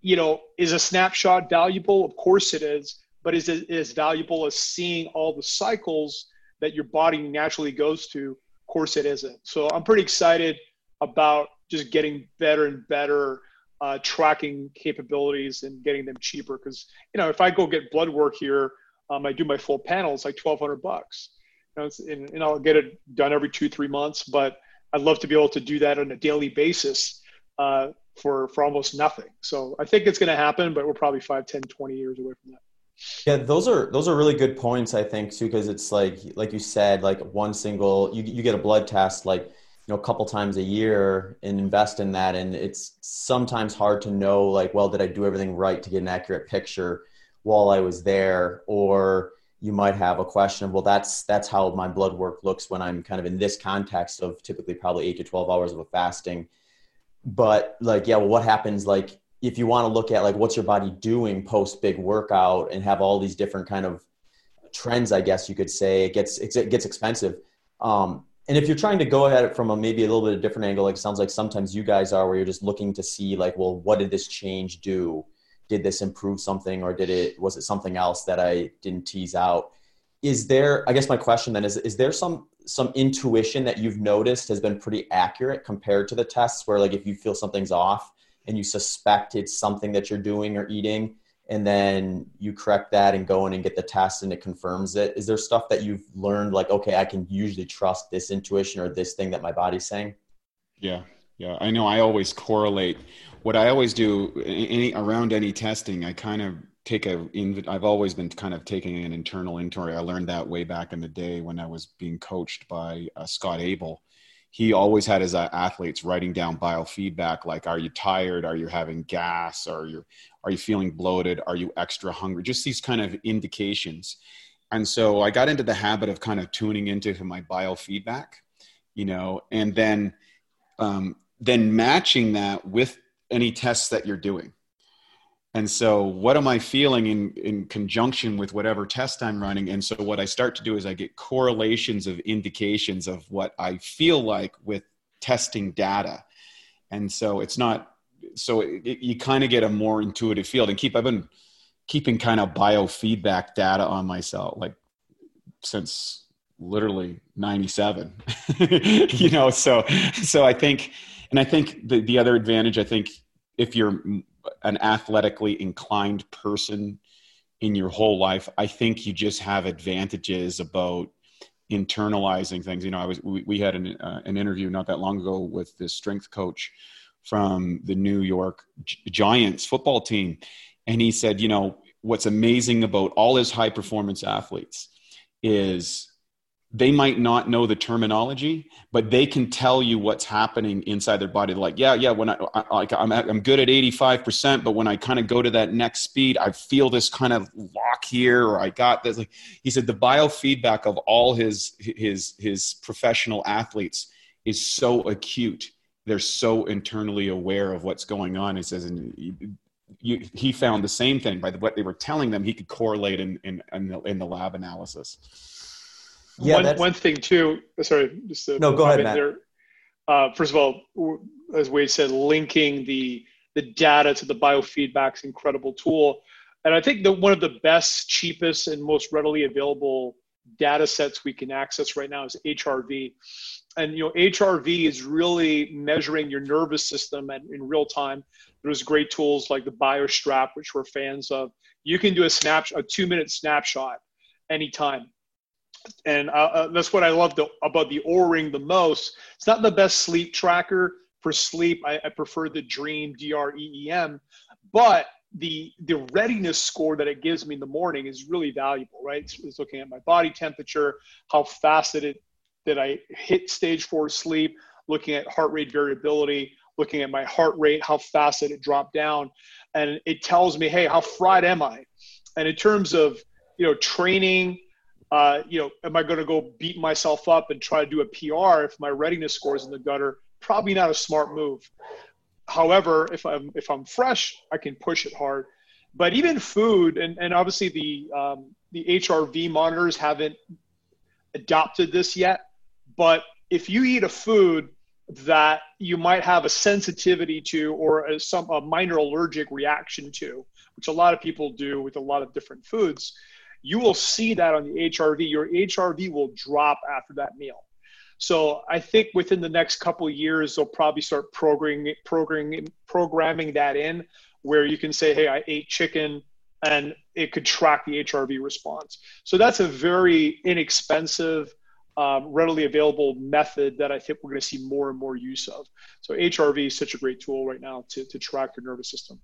you know, is a snapshot valuable? Of course it is, but is it as valuable as seeing all the cycles that your body naturally goes to? Of course it isn't. So I'm pretty excited about just getting better and better uh, tracking capabilities and getting them cheaper. Because you know, if I go get blood work here, um, I do my full panel, it's like 1,200 bucks. And, and I'll get it done every two, three months. But I'd love to be able to do that on a daily basis uh, for for almost nothing. So I think it's going to happen, but we're probably 5, 10, 20 years away from that. Yeah, those are those are really good points. I think too, because it's like like you said, like one single you you get a blood test like you know a couple times a year and invest in that, and it's sometimes hard to know like well did I do everything right to get an accurate picture while I was there, or you might have a question of well that's that's how my blood work looks when i'm kind of in this context of typically probably 8 to 12 hours of a fasting. But like yeah well what happens like if you want to look at like what's your body doing post big workout and have all these different kind of trends i guess you could say it gets it gets expensive. Um, and if you're trying to go at it from a maybe a little bit of a different angle like sounds like sometimes you guys are where you're just looking to see like well what did this change do did this improve something or did it was it something else that i didn't tease out? Is there i guess my question then is is there some some intuition that you've noticed has been pretty accurate compared to the tests where like if you feel something's off and you suspect it's something that you're doing or eating and then you correct that and go in and get the test and it confirms it is there stuff that you've learned like okay i can usually trust this intuition or this thing that my body's saying? Yeah yeah. I know i always correlate what I always do any around any testing, I kind of take a i've always been kind of taking an internal inventory. I learned that way back in the day when i was being coached by uh, scott abel. He always had his uh, athletes writing down biofeedback like are you tired? Are you having gas? Are you are you feeling bloated? Are you extra hungry? Just these kind of indications. And so i got into the habit of kind of tuning into my biofeedback you know and then um, then matching that with any tests that you're doing. And so, what am I feeling in, in conjunction with whatever test I'm running? And so, what I start to do is I get correlations of indications of what I feel like with testing data. And so, it's not, so it, it, you kind of get a more intuitive field. And keep, I've been keeping kind of biofeedback data on myself, like since literally 97 you know so so i think and i think the, the other advantage i think if you're an athletically inclined person in your whole life, I think you just have advantages about internalizing things. You know, I was we, we had an uh, an interview not that long ago with this strength coach from the New York Giants football team, and he said, you know, what's amazing about all his high performance athletes is they might not know the terminology, but they can tell you what's happening inside their body. Like, yeah, yeah, when I, I like I'm I'm good at 85%, but when I kind of go to that next speed, I feel this kind of lock here, or I got this. Like he said, the biofeedback of all his his his professional athletes is so acute. They're so internally aware of what's going on. He says, and he, he found the same thing by what they were telling them. He could correlate in in, in the, in the lab analysis. Yeah, one, one thing too. Sorry, just no. Go ahead, Matt. There. Uh, first of all, as Wade said, linking the the data to the biofeedback's incredible tool, and I think that one of the best, cheapest, and most readily available data sets we can access right now is HRV. And you know, HRV is really measuring your nervous system and in real time, There's great tools like the BioStrap, which we're fans of. You can do a snapshot, a two minute snapshot anytime. And uh, uh, that's what I love the, about the Oura Ring the most. It's not the best sleep tracker for sleep. I, I prefer the Dreem D R E E M, but the the readiness score that it gives me in the morning is really valuable, right? It's, it's looking at my body temperature, how fast did it did I hit stage four sleep, looking at heart rate variability, looking at my heart rate, how fast did it drop down, and it tells me, hey, how fried am I? And in terms of you know training, uh, you know, am I going to go beat myself up and try to do a PR if my readiness score is in the gutter? Probably not a smart move. However, if I'm if I'm fresh, I can push it hard. But even food, and, and obviously the um, the HRV monitors haven't adopted this yet. But if you eat a food that you might have a sensitivity to or a, some a minor allergic reaction to, which a lot of people do with a lot of different foods, you will see that on the HRV. Your HRV will drop after that meal. So I think within the next couple years, they'll probably start programming, programming, programming that in where you can say, hey, I ate chicken and it could track the HRV response. So that's a very inexpensive, um, readily available method that I think we're going to see more and more use of. So HRV is such a great tool right now to, to track your nervous system.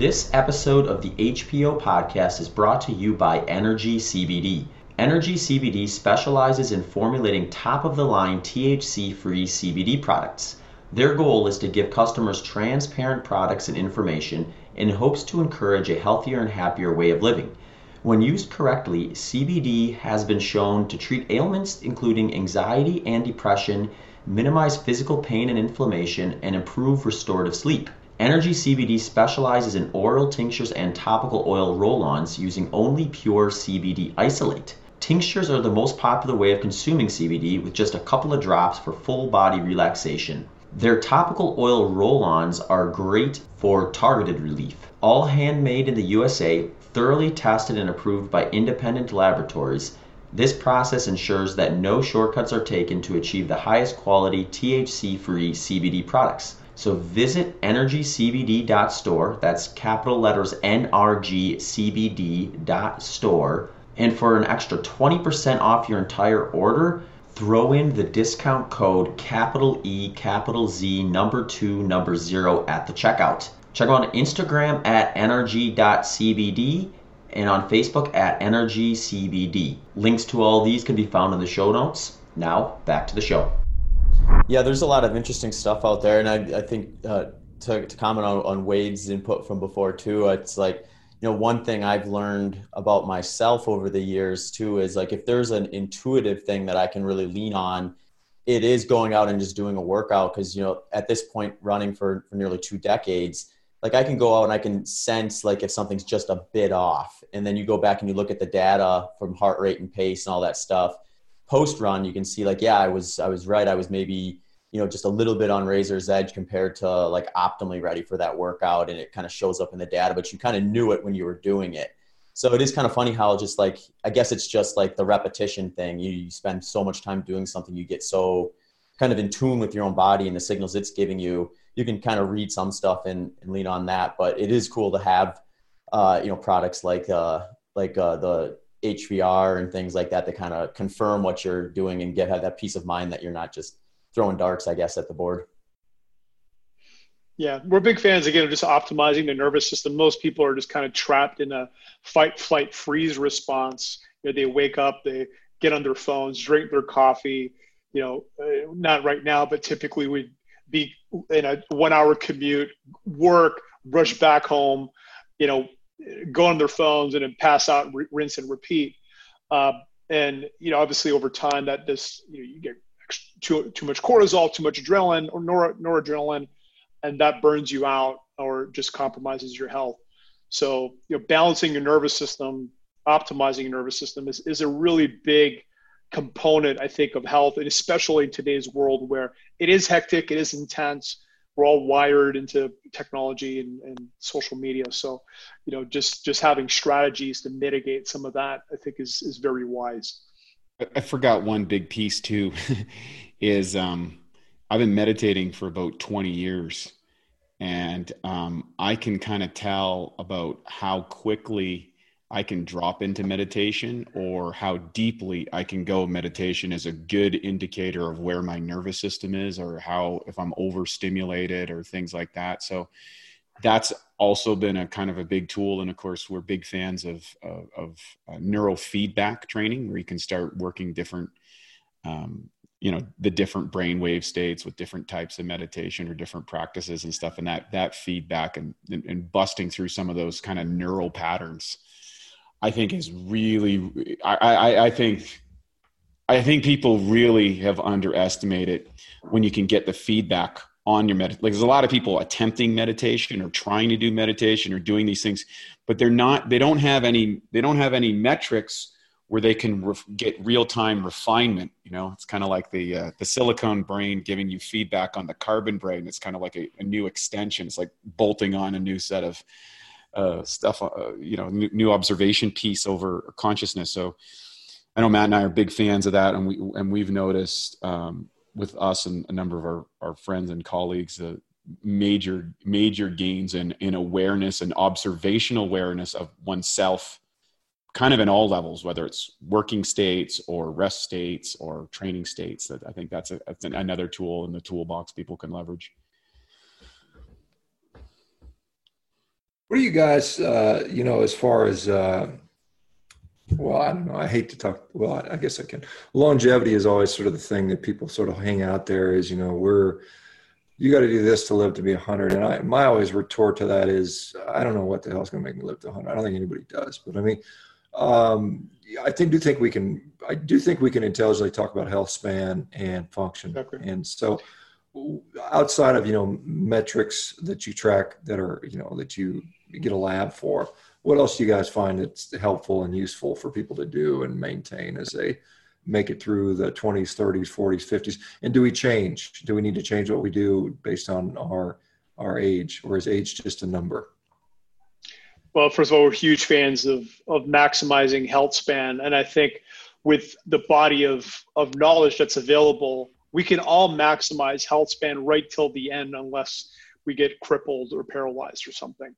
This episode of the HPO podcast is brought to you by Energy CBD. Energy CBD specializes in formulating top of the line THC free CBD products. Their goal is to give customers transparent products and information in hopes to encourage a healthier and happier way of living. When used correctly, CBD has been shown to treat ailments including anxiety and depression, minimize physical pain and inflammation, and improve restorative sleep. Energy CBD specializes in oral tinctures and topical oil roll ons using only pure CBD isolate. Tinctures are the most popular way of consuming CBD with just a couple of drops for full body relaxation. Their topical oil roll ons are great for targeted relief. All handmade in the USA, thoroughly tested and approved by independent laboratories. This process ensures that no shortcuts are taken to achieve the highest quality THC free CBD products. So visit energycbd.store, that's capital letters NRGCBD.store and for an extra 20% off your entire order, throw in the discount code capital E, capital Z, number two, number zero at the checkout. Check out on Instagram at energy.cbd and on Facebook at energycbd. Links to all these can be found in the show notes. Now, back to the show. Yeah, there's a lot of interesting stuff out there. And I, I think uh, to, to comment on, on Wade's input from before, too, it's like, you know one thing i've learned about myself over the years too is like if there's an intuitive thing that i can really lean on it is going out and just doing a workout because you know at this point running for, for nearly two decades like i can go out and i can sense like if something's just a bit off and then you go back and you look at the data from heart rate and pace and all that stuff post run you can see like yeah i was i was right. I was maybe you know just a little bit on razor's edge compared to like optimally ready for that workout and it kind of shows up in the data but you kind of knew it when you were doing it. So it is kind of funny how just like i guess it's just like the repetition thing. You, you spend so much time doing something you get so kind of in tune with your own body and the signals it's giving you. You can kind of read some stuff and, and lean on that but it is cool to have uh, you know products like uh, like uh, the hvr and things like that to kind of confirm what you're doing and get have that peace of mind that you're not just throwing darts, I guess, at the board. Yeah, we're big fans again of just optimizing the nervous system. Most people are just kind of trapped in a fight, flight, freeze response. You know, they wake up, they get on their phones, drink their coffee. You know, uh, not right now, but typically we'd be in a one-hour commute, work, rush back home. You know, go on their phones and then pass out, rinse and repeat. Uh, and you know, obviously over time, that this you, know, you get too, too much cortisol, too much adrenaline or nor, noradrenaline, and that burns you out or just compromises your health. So, you know, balancing your nervous system, optimizing your nervous system is, is a really big component, I think, of health, and especially in today's world where it is hectic, it is intense. We're all wired into technology and, and social media. So, you know, just just having strategies to mitigate some of that, I think, is is very wise. I forgot one big piece too is um, I've been meditating for about 20 years and um, I can kind of tell about how quickly I can drop into meditation or how deeply I can go. Meditation is a good indicator of where my nervous system is or how if I'm overstimulated or things like that. So that's also been a kind of a big tool. And of course, we're big fans of, of, of uh, neurofeedback training where you can start working different um, you know the different brainwave states with different types of meditation or different practices and stuff and that that feedback and, and, and busting through some of those kind of neural patterns i think is really I, I i think i think people really have underestimated when you can get the feedback on your med like there's a lot of people attempting meditation or trying to do meditation or doing these things but they're not they don't have any they don't have any metrics where they can ref- get real time refinement. You know, it's kind of like the uh, the silicone brain giving you feedback on the carbon brain. It's kind of like a, a new extension. It's like bolting on a new set of uh, stuff. Uh, you know, new, new, observation piece over consciousness. So I know Matt and I are big fans of that, and we and we've noticed um, with us and a number of our, our friends and colleagues the uh, major major gains in in awareness and observational awareness of oneself kind of in all levels, whether it's working states or rest states or training states. That I think that's, a, that's an, another tool in the toolbox people can leverage. What do you guys, uh, you know, as far as, uh, well, I don't know. I hate to talk. Well, I, I guess I can. Longevity is always sort of the thing that people sort of hang out there. Is you know we're you got to do this to live to be 100 and I, my always retort to that is i don't know what the hell's going to make me live to 100 i don't think anybody does but i mean um, I think do think we can. I do think we can intelligently talk about health span and function. Okay. And so, outside of you know metrics that you track that are you know that you get a lab for, what else do you guys find that's helpful and useful for people to do and maintain as they make it through the 20s, 30s, 40s, 50s? And do we change? Do we need to change what we do based on our our age, or is age just a number? Well, first of all, we're huge fans of of maximizing health span, and I think with the body of of knowledge that's available, we can all maximize health span right till the end, unless we get crippled or paralyzed or something.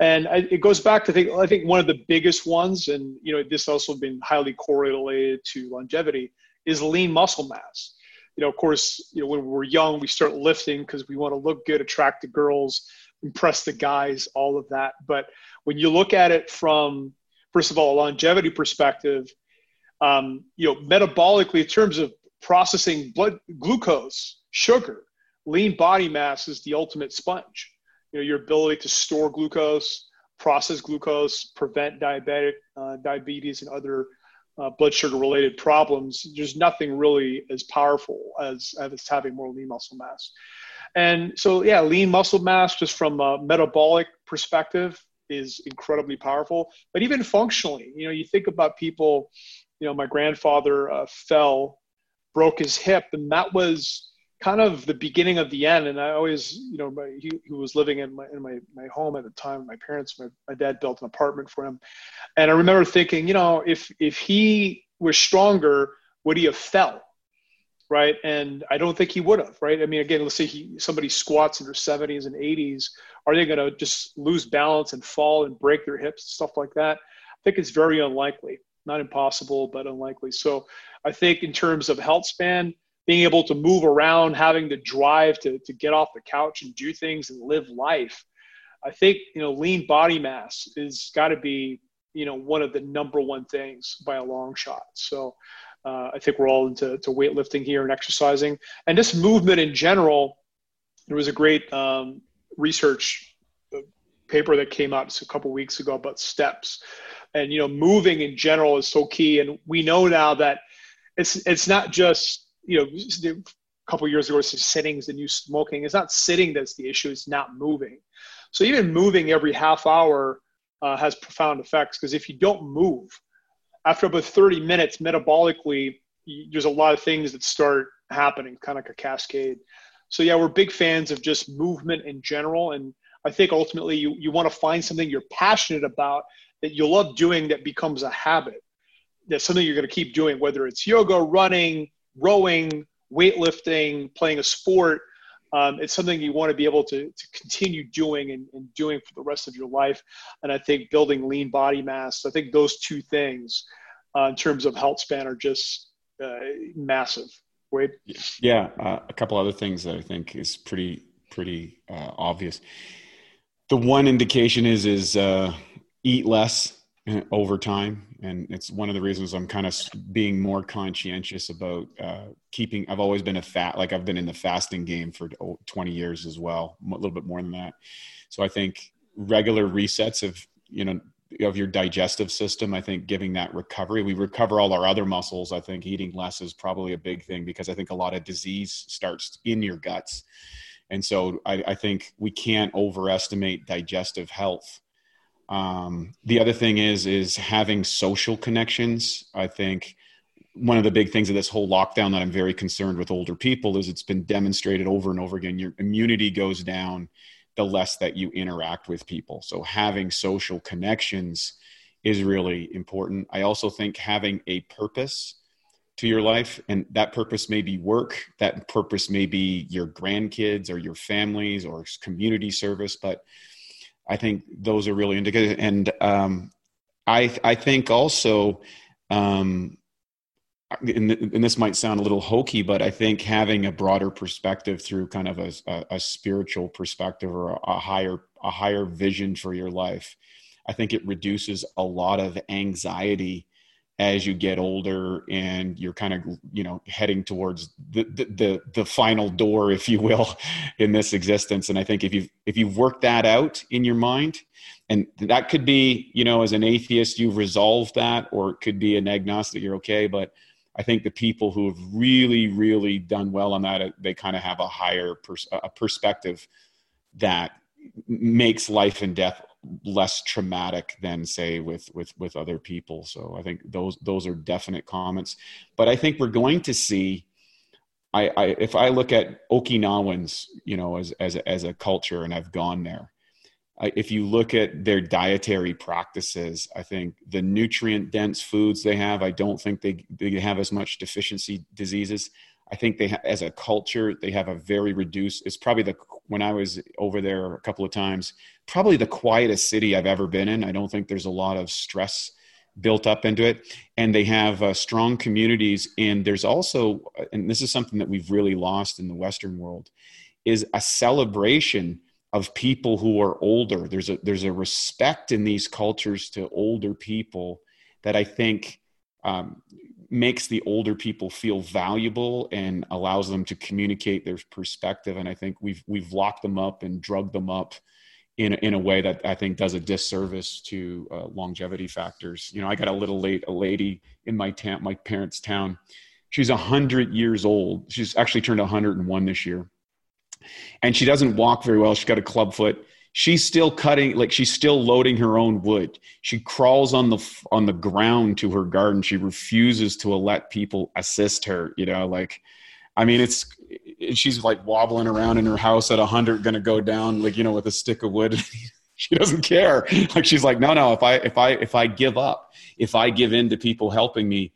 And I, it goes back to think I think one of the biggest ones, and you know this also been highly correlated to longevity, is lean muscle mass. You know, of course, you know when we're young, we start lifting because we want to look good, attract the girls, impress the guys, all of that. But when you look at it from first of all a longevity perspective um, you know metabolically in terms of processing blood glucose sugar lean body mass is the ultimate sponge you know your ability to store glucose process glucose prevent diabetic uh, diabetes and other uh, blood sugar related problems there's nothing really as powerful as, as having more lean muscle mass and so yeah lean muscle mass just from a metabolic perspective is incredibly powerful. But even functionally, you know, you think about people, you know, my grandfather uh, fell, broke his hip, and that was kind of the beginning of the end. And I always, you know, my, he, he was living in my, in my, my home at the time. My parents, my, my dad built an apartment for him. And I remember thinking, you know, if, if he was stronger, would he have fell? right? And I don't think he would have, right? I mean, again, let's say he, somebody squats in their 70s and 80s, are they going to just lose balance and fall and break their hips and stuff like that? I think it's very unlikely, not impossible, but unlikely. So I think in terms of health span, being able to move around, having the drive to, to get off the couch and do things and live life, I think, you know, lean body mass is got to be, you know, one of the number one things by a long shot. So uh, I think we're all into to weightlifting here and exercising, and just movement in general. There was a great um, research uh, paper that came out a couple weeks ago about steps, and you know, moving in general is so key. And we know now that it's it's not just you know a couple years ago, it's sitting the new smoking. It's not sitting that's the issue; it's not moving. So even moving every half hour uh, has profound effects because if you don't move, after about 30 minutes, metabolically, there's a lot of things that start happening, kind of like a cascade. So yeah, we're big fans of just movement in general, and I think ultimately you you want to find something you're passionate about that you love doing that becomes a habit. That's something you're going to keep doing, whether it's yoga, running, rowing, weightlifting, playing a sport. um, it's something you want to be able to, to continue doing and, and doing for the rest of your life. And I think building lean body mass, I think those two things uh, in terms of health span are just uh, massive. Wade? Yeah, uh, a couple other things that I think is pretty pretty uh, obvious. The one indication is is uh, eat less over time. And it's one of the reasons i'm kind of being more conscientious about uh, keeping i've always been a fat like i've been in the fasting game for 20 years as well a little bit more than that. So i think regular resets of you know of your digestive system i think giving that recovery we recover all our other muscles. I think eating less is probably a big thing because i think a lot of disease starts in your guts. And so i, I think we can't overestimate digestive health um, the other thing is is having social connections. I think one of the big things of this whole lockdown that I'm very concerned with older people is it's been demonstrated over and over again. Your immunity goes down the less that you interact with people. So having social connections is really important. I also think having a purpose to your life and that purpose may be work that purpose may be your grandkids or your families or community service but I think those are really indicative. And um, I I think also, um, and, and, this might sound a little hokey, but I think having a broader perspective through kind of a, a, a spiritual perspective or a, a higher a higher vision for your life, I think it reduces a lot of anxiety as you get older and you're kind of you know heading towards the, the the the, final door if you will in this existence. And i think if you've if you've worked that out in your mind and that could be you know as an atheist you've resolved that or it could be an agnostic you're okay. But i think the people who have really really done well on that uh, they kind of have a higher pers- a perspective that makes life and death less traumatic than say with with with other people. So i think those those are definite comments. But i think we're going to see i, I if i look at okinawans you know as as as a culture and i've gone there if you look at their dietary practices i think the nutrient dense foods they have i don't think they they have as much deficiency diseases I think they, ha- as a culture, they have a very reduced. It's probably the when I was over there a couple of times, probably the quietest city I've ever been in. I don't think there's a lot of stress built up into it, and they have uh, strong communities. And there's also, and this is something that we've really lost in the Western world, is a celebration of people who are older. There's a there's a respect in these cultures to older people that I think um, makes the older people feel valuable and allows them to communicate their perspective. And I think we've we've locked them up and drugged them up in in a way that I think does a disservice to uh, longevity factors. You know, I got a little late a lady in my town, my parents' town. She's hundred years old. She's actually turned 101 this year, and she doesn't walk very well. She's got a club foot she's still cutting like she's still loading her own wood. She crawls on the on the ground to her garden. She refuses to let people assist her you know like i mean it's she's like wobbling around in her house at 100 gonna go down like you know with a stick of wood. She doesn't care. Like she's like no no if i if i if i give up if i give in to people helping me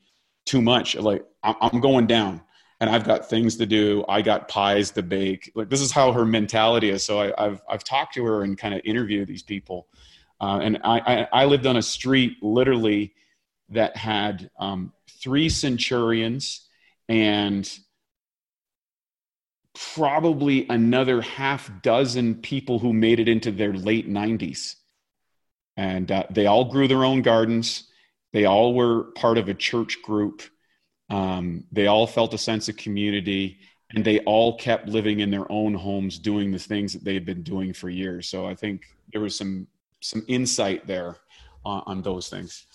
too much like i'm going down and I've got things to do. I got pies to bake. Like this is how her mentality is. So I, have I've talked to her and kind of interviewed these people. Uh, and I, I, I, lived on a street literally that had um, three centurions and probably another half dozen people who made it into their late 90s. And uh, they all grew their own gardens. They all were part of a church group um, they all felt a sense of community and they all kept living in their own homes doing the things that they had been doing for years. So I think there was some some insight there on, on those things.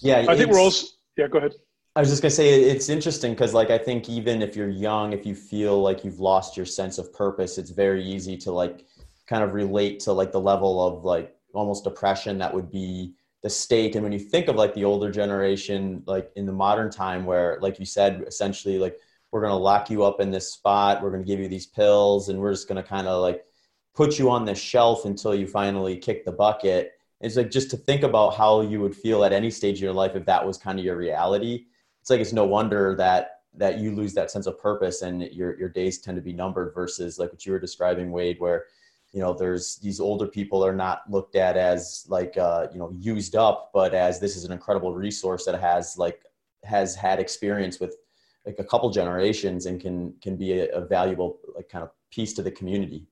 Yeah, I think we're also yeah. Go ahead. I was just gonna say it's interesting because like I think even if you're young, if you feel like you've lost your sense of purpose, it's very easy to like kind of relate to like the level of like almost depression that would be the state and when you think of like the older generation like in the modern time where like you said essentially like we're going to lock you up in this spot we're going to give you these pills and we're just going to kind of like put you on this shelf until you finally kick the bucket. It's like just to think about how you would feel at any stage of your life if that was kind of your reality it's like it's no wonder that that you lose that sense of purpose and your your days tend to be numbered versus like what you were describing wade where you know there's these older people are not looked at as like uh, you know used up but as this is an incredible resource that has like has had experience with like a couple generations and can can be a, a valuable like kind of piece to the community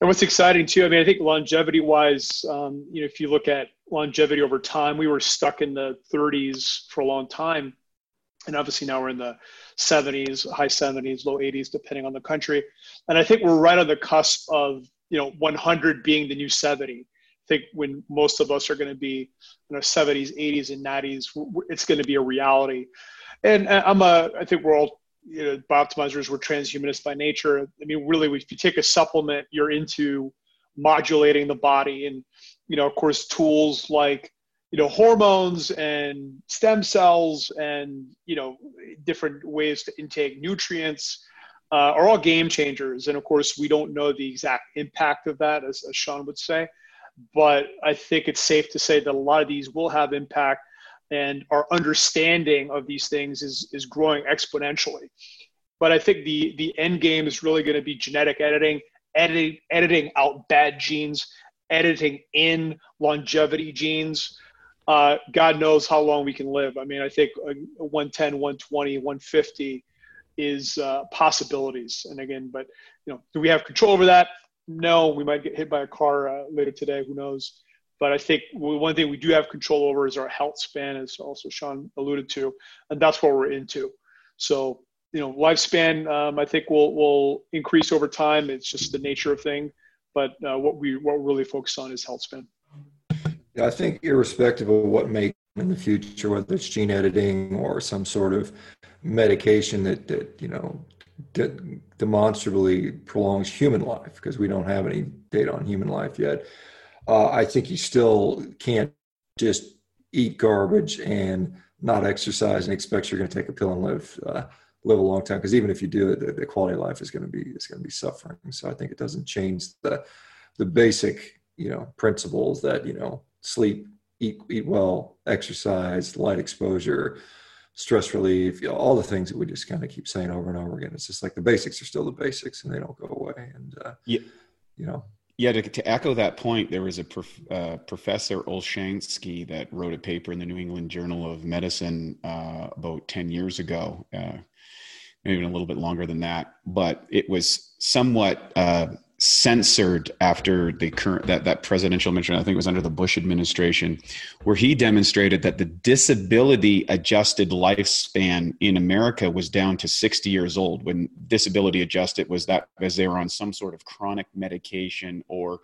and what's exciting too, I mean, I think longevity wise, um, you know, if you look at longevity over time, we were stuck in the 30s for a long time. And obviously now we're in the 70s, high 70s, low 80s, depending on the country. And I think we're right on the cusp of, you know, 100 being the new 70. I think when most of us are going to be in our 70s, 80s, and 90s, it's going to be a reality. And uh, I'm a, I think we're all you know, optimizers were transhumanists by nature. I mean, really, if you take a supplement, you're into modulating the body, and you know, of course, tools like you know hormones and stem cells and you know different ways to intake nutrients uh, are all game changers. And of course, we don't know the exact impact of that, as, as Shawn would say. But I think it's safe to say that a lot of these will have impact and our understanding of these things is is growing exponentially. But I think the the end game is really going to be genetic editing, editing editing out bad genes, editing in longevity genes. Uh, God knows how long we can live. I mean, I think 110, 120, 150 is uh, possibilities. And again, but you know, do we have control over that? No, we might get hit by a car uh, later today. Who knows? But I think one thing we do have control over is our health span, as also Shawn alluded to, and that's what we're into. So, you know, lifespan, um, I think will will increase over time. It's just the nature of thing. But uh, what we what we're really focused on is health span. I think irrespective of what may in the future, whether it's gene editing or some sort of medication that, that you know de- demonstrably prolongs human life, because we don't have any data on human life yet uh, I think you still can't just eat garbage and not exercise and expect you're going to take a pill and live uh, live a long time. Because even if you do it, the, the, quality of life is going to be is going to be suffering. So I think it doesn't change the the basic you know principles that you know sleep, eat eat well, exercise, light exposure, stress relief, you know, all the things that we just kind of keep saying over and over again. It's just like the basics are still the basics and they don't go away. And uh, yeah. you know, yeah, to, to, echo that point, there was a prof, uh, professor Olshansky that wrote a paper in the New England Journal of Medicine uh, about 10 years ago, uh, maybe even a little bit longer than that. But it was somewhat uh, censored after the current that, that presidential mission i think it was under the bush administration where he demonstrated that the disability adjusted lifespan in america was down to 60 years old when disability adjusted was that because they were on some sort of chronic medication or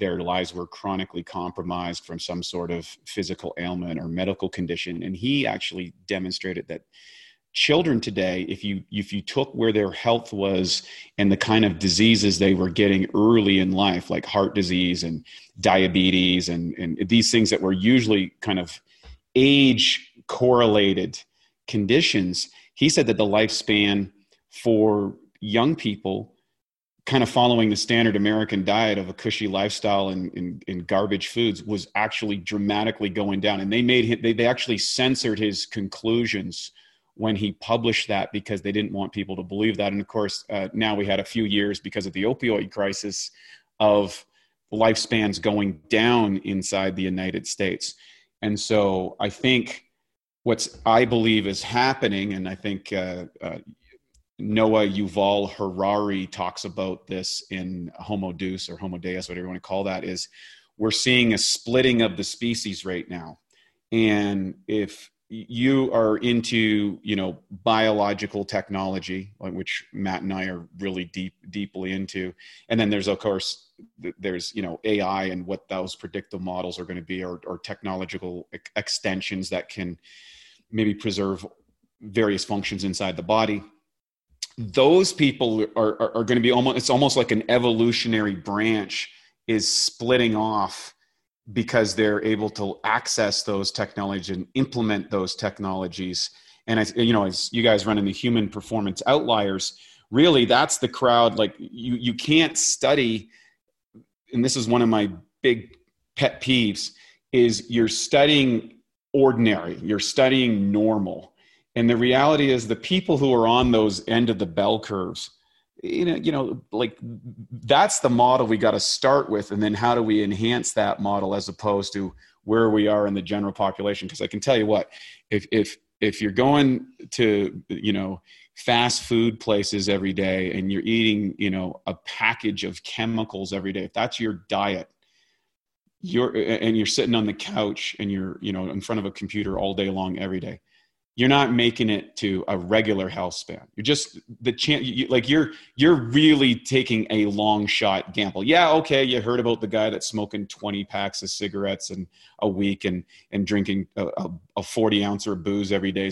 their lives were chronically compromised from some sort of physical ailment or medical condition. And he actually demonstrated that children today if you if you took where their health was and the kind of diseases they were getting early in life like heart disease and diabetes and and these things that were usually kind of age correlated conditions he said that the lifespan for young people kind of following the standard american diet of a cushy lifestyle and, and, and garbage foods was actually dramatically going down. And they made him they, they actually censored his conclusions when he published that because they didn't want people to believe that. And of course, uh, now we had a few years because of the opioid crisis of lifespans going down inside the United States. And so I think what's I believe is happening, and I think uh, uh, Noah Yuval Harari talks about this in Homo Deus or Homo Deus, whatever you want to call that, is we're seeing a splitting of the species right now. And if you are into you know biological technology which matt and i are really deep deeply into. And then there's of course there's you know ai and what those predictive models are going to be or, or technological extensions that can maybe preserve various functions inside the body. Those people are, are, are going to be almost it's almost like an evolutionary branch is splitting off because they're able to access those technologies and implement those technologies. And I, you know, as you guys run in the human performance outliers, really that's the crowd. Like you, you can't study, and this is one of my big pet peeves, is you're studying ordinary, you're studying normal. And the reality is the people who are on those end of the bell curves, you know, you know, like that's the model we got to start with. And then how do we enhance that model as opposed to where we are in the general population? Because I can tell you what, if if if you're going to, you know, fast food places every day and you're eating, you know, a package of chemicals every day, if that's your diet, you're and you're sitting on the couch and you're, you know, in front of a computer all day long every day you're not making it to a regular health span. You're just the chance, you, like you're you're really taking a long shot gamble. Yeah, okay, you heard about the guy that's smoking 20 packs of cigarettes in a week and and drinking a, a, a 40 ounce of booze every day.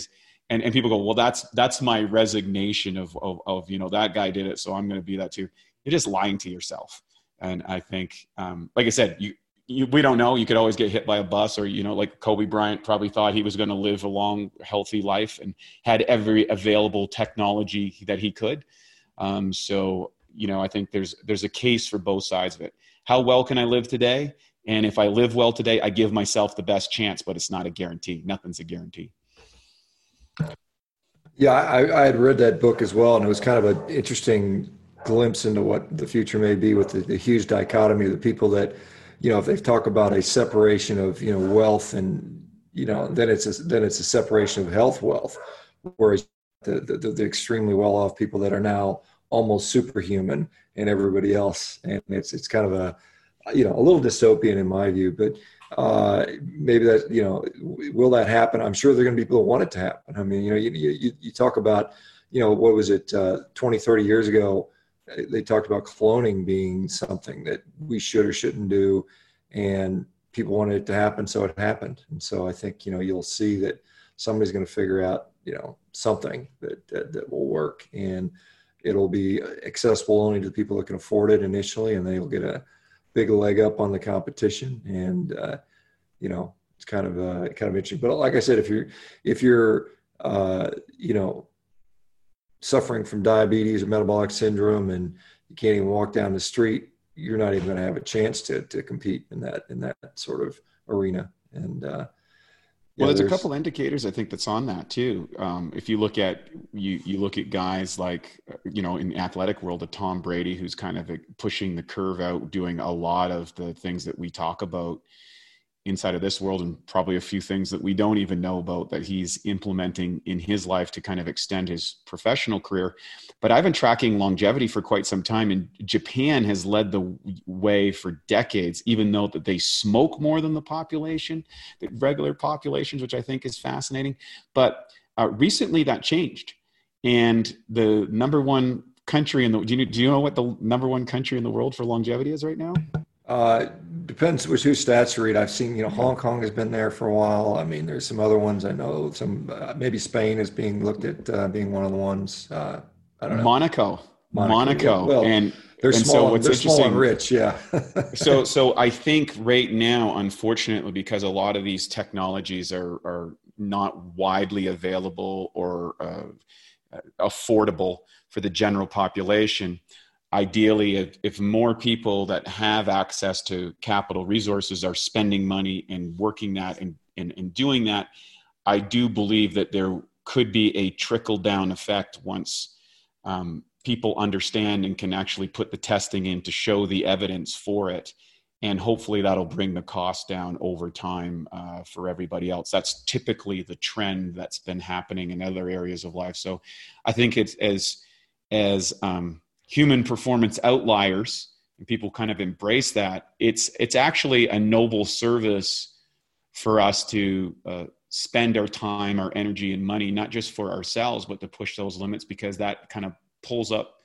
And, and people go, well, that's that's my resignation of, of, of you know that guy did it, so I'm going to be that too. You're just lying to yourself. And I think, um, like I said, you you, we don't know. You could always get hit by a bus, or you know, like Kobe Bryant probably thought he was going to live a long, healthy life and had every available technology that he could. Um, so, you know, I think there's there's a case for both sides of it. How well can I live today? And if I live well today, I give myself the best chance, but it's not a guarantee. Nothing's a guarantee. Yeah, I, I had read that book as well, and it was kind of an interesting glimpse into what the future may be with the, the huge dichotomy of the people that you know, if they talk about a separation of, you know, wealth and, you know, then it's a, then it's a separation of health wealth, whereas the, the, the extremely well off people that are now almost superhuman and everybody else. And it's, it's kind of a, you know, a little dystopian in my view, but uh, maybe that, you know, will that happen? I'm sure there are going to be people that want it to happen. I mean, you know, you, you, you talk about, you know, what was it, uh, 20, 30 years ago, they talked about cloning being something that we should or shouldn't do and people wanted it to happen so it happened. And so i think you know you'll see that somebody's going to figure out you know something that, that, that will work and it'll be accessible only to the people that can afford it initially and they'll get a big leg up on the competition. And uh, you know it's kind of uh, kind of interesting. But like i said if you're if you're uh, you know suffering from diabetes or metabolic syndrome and you can't even walk down the street, you're not even going to have a chance to to compete in that in that sort of arena. And uh, yeah, well, there's, there's, a couple indicators I think that's on that too. Um, if you look at you you look at guys like you know in the athletic world, a Tom Brady who's kind of pushing the curve out, doing a lot of the things that we talk about inside of this world and probably a few things that we don't even know about that he's implementing in his life to kind of extend his professional career. But i've been tracking longevity for quite some time and japan has led the way for decades even though that they smoke more than the population the regular populations which i think is fascinating. But uh, recently that changed and the number one country in the do you, do you know what the number one country in the world for longevity is right now uh, depends which whose stats you read. I've seen, you know, Hong Kong has been there for a while. I mean, there's some other ones I know. Some uh, maybe Spain is being looked at uh, being one of the ones. Uh, I don't know. Monaco, Monaco, Monaco. Well, and they're and small. So what's they're small and rich. Yeah. so so I think right now, unfortunately, because a lot of these technologies are are not widely available or uh, affordable for the general population ideally if, more people that have access to capital resources are spending money and working that and, and, and doing that i do believe that there could be a trickle down effect once um, people understand and can actually put the testing in to show the evidence for it. And hopefully that'll bring the cost down over time uh, for everybody else. That's typically the trend that's been happening in other areas of life. So i think it's as as um, human performance outliers and people kind of embrace that it's it's actually a noble service for us to uh, spend our time our energy and money not just for ourselves but to push those limits because that kind of pulls up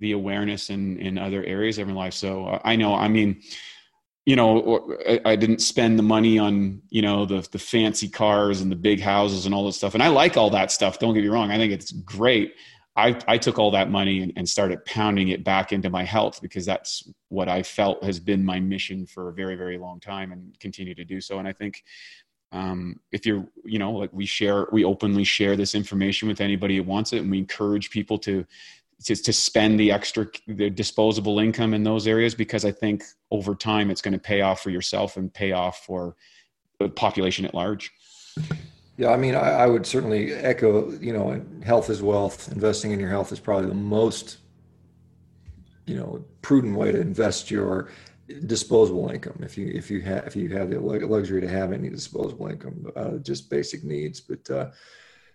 the awareness in in other areas of our life. So uh, i know i mean you know I, I didn't spend the money on you know the the fancy cars and the big houses and all this stuff and i like all that stuff don't get me wrong i think it's great I, I took all that money and, and, started pounding it back into my health because that's what I felt has been my mission for a very, very long time and continue to do so. And I think um, if you're, you know, like we share, we openly share this information with anybody who wants it, and we encourage people to to, to spend the extra the disposable income in those areas because I think over time it's going to pay off for yourself and pay off for the population at large. Yeah, I mean, I, I, would certainly echo. You know, health is wealth. Investing in your health is probably the most, you know, prudent way to invest your disposable income. If you if you have if you have the luxury to have any disposable income, uh, just basic needs. But uh,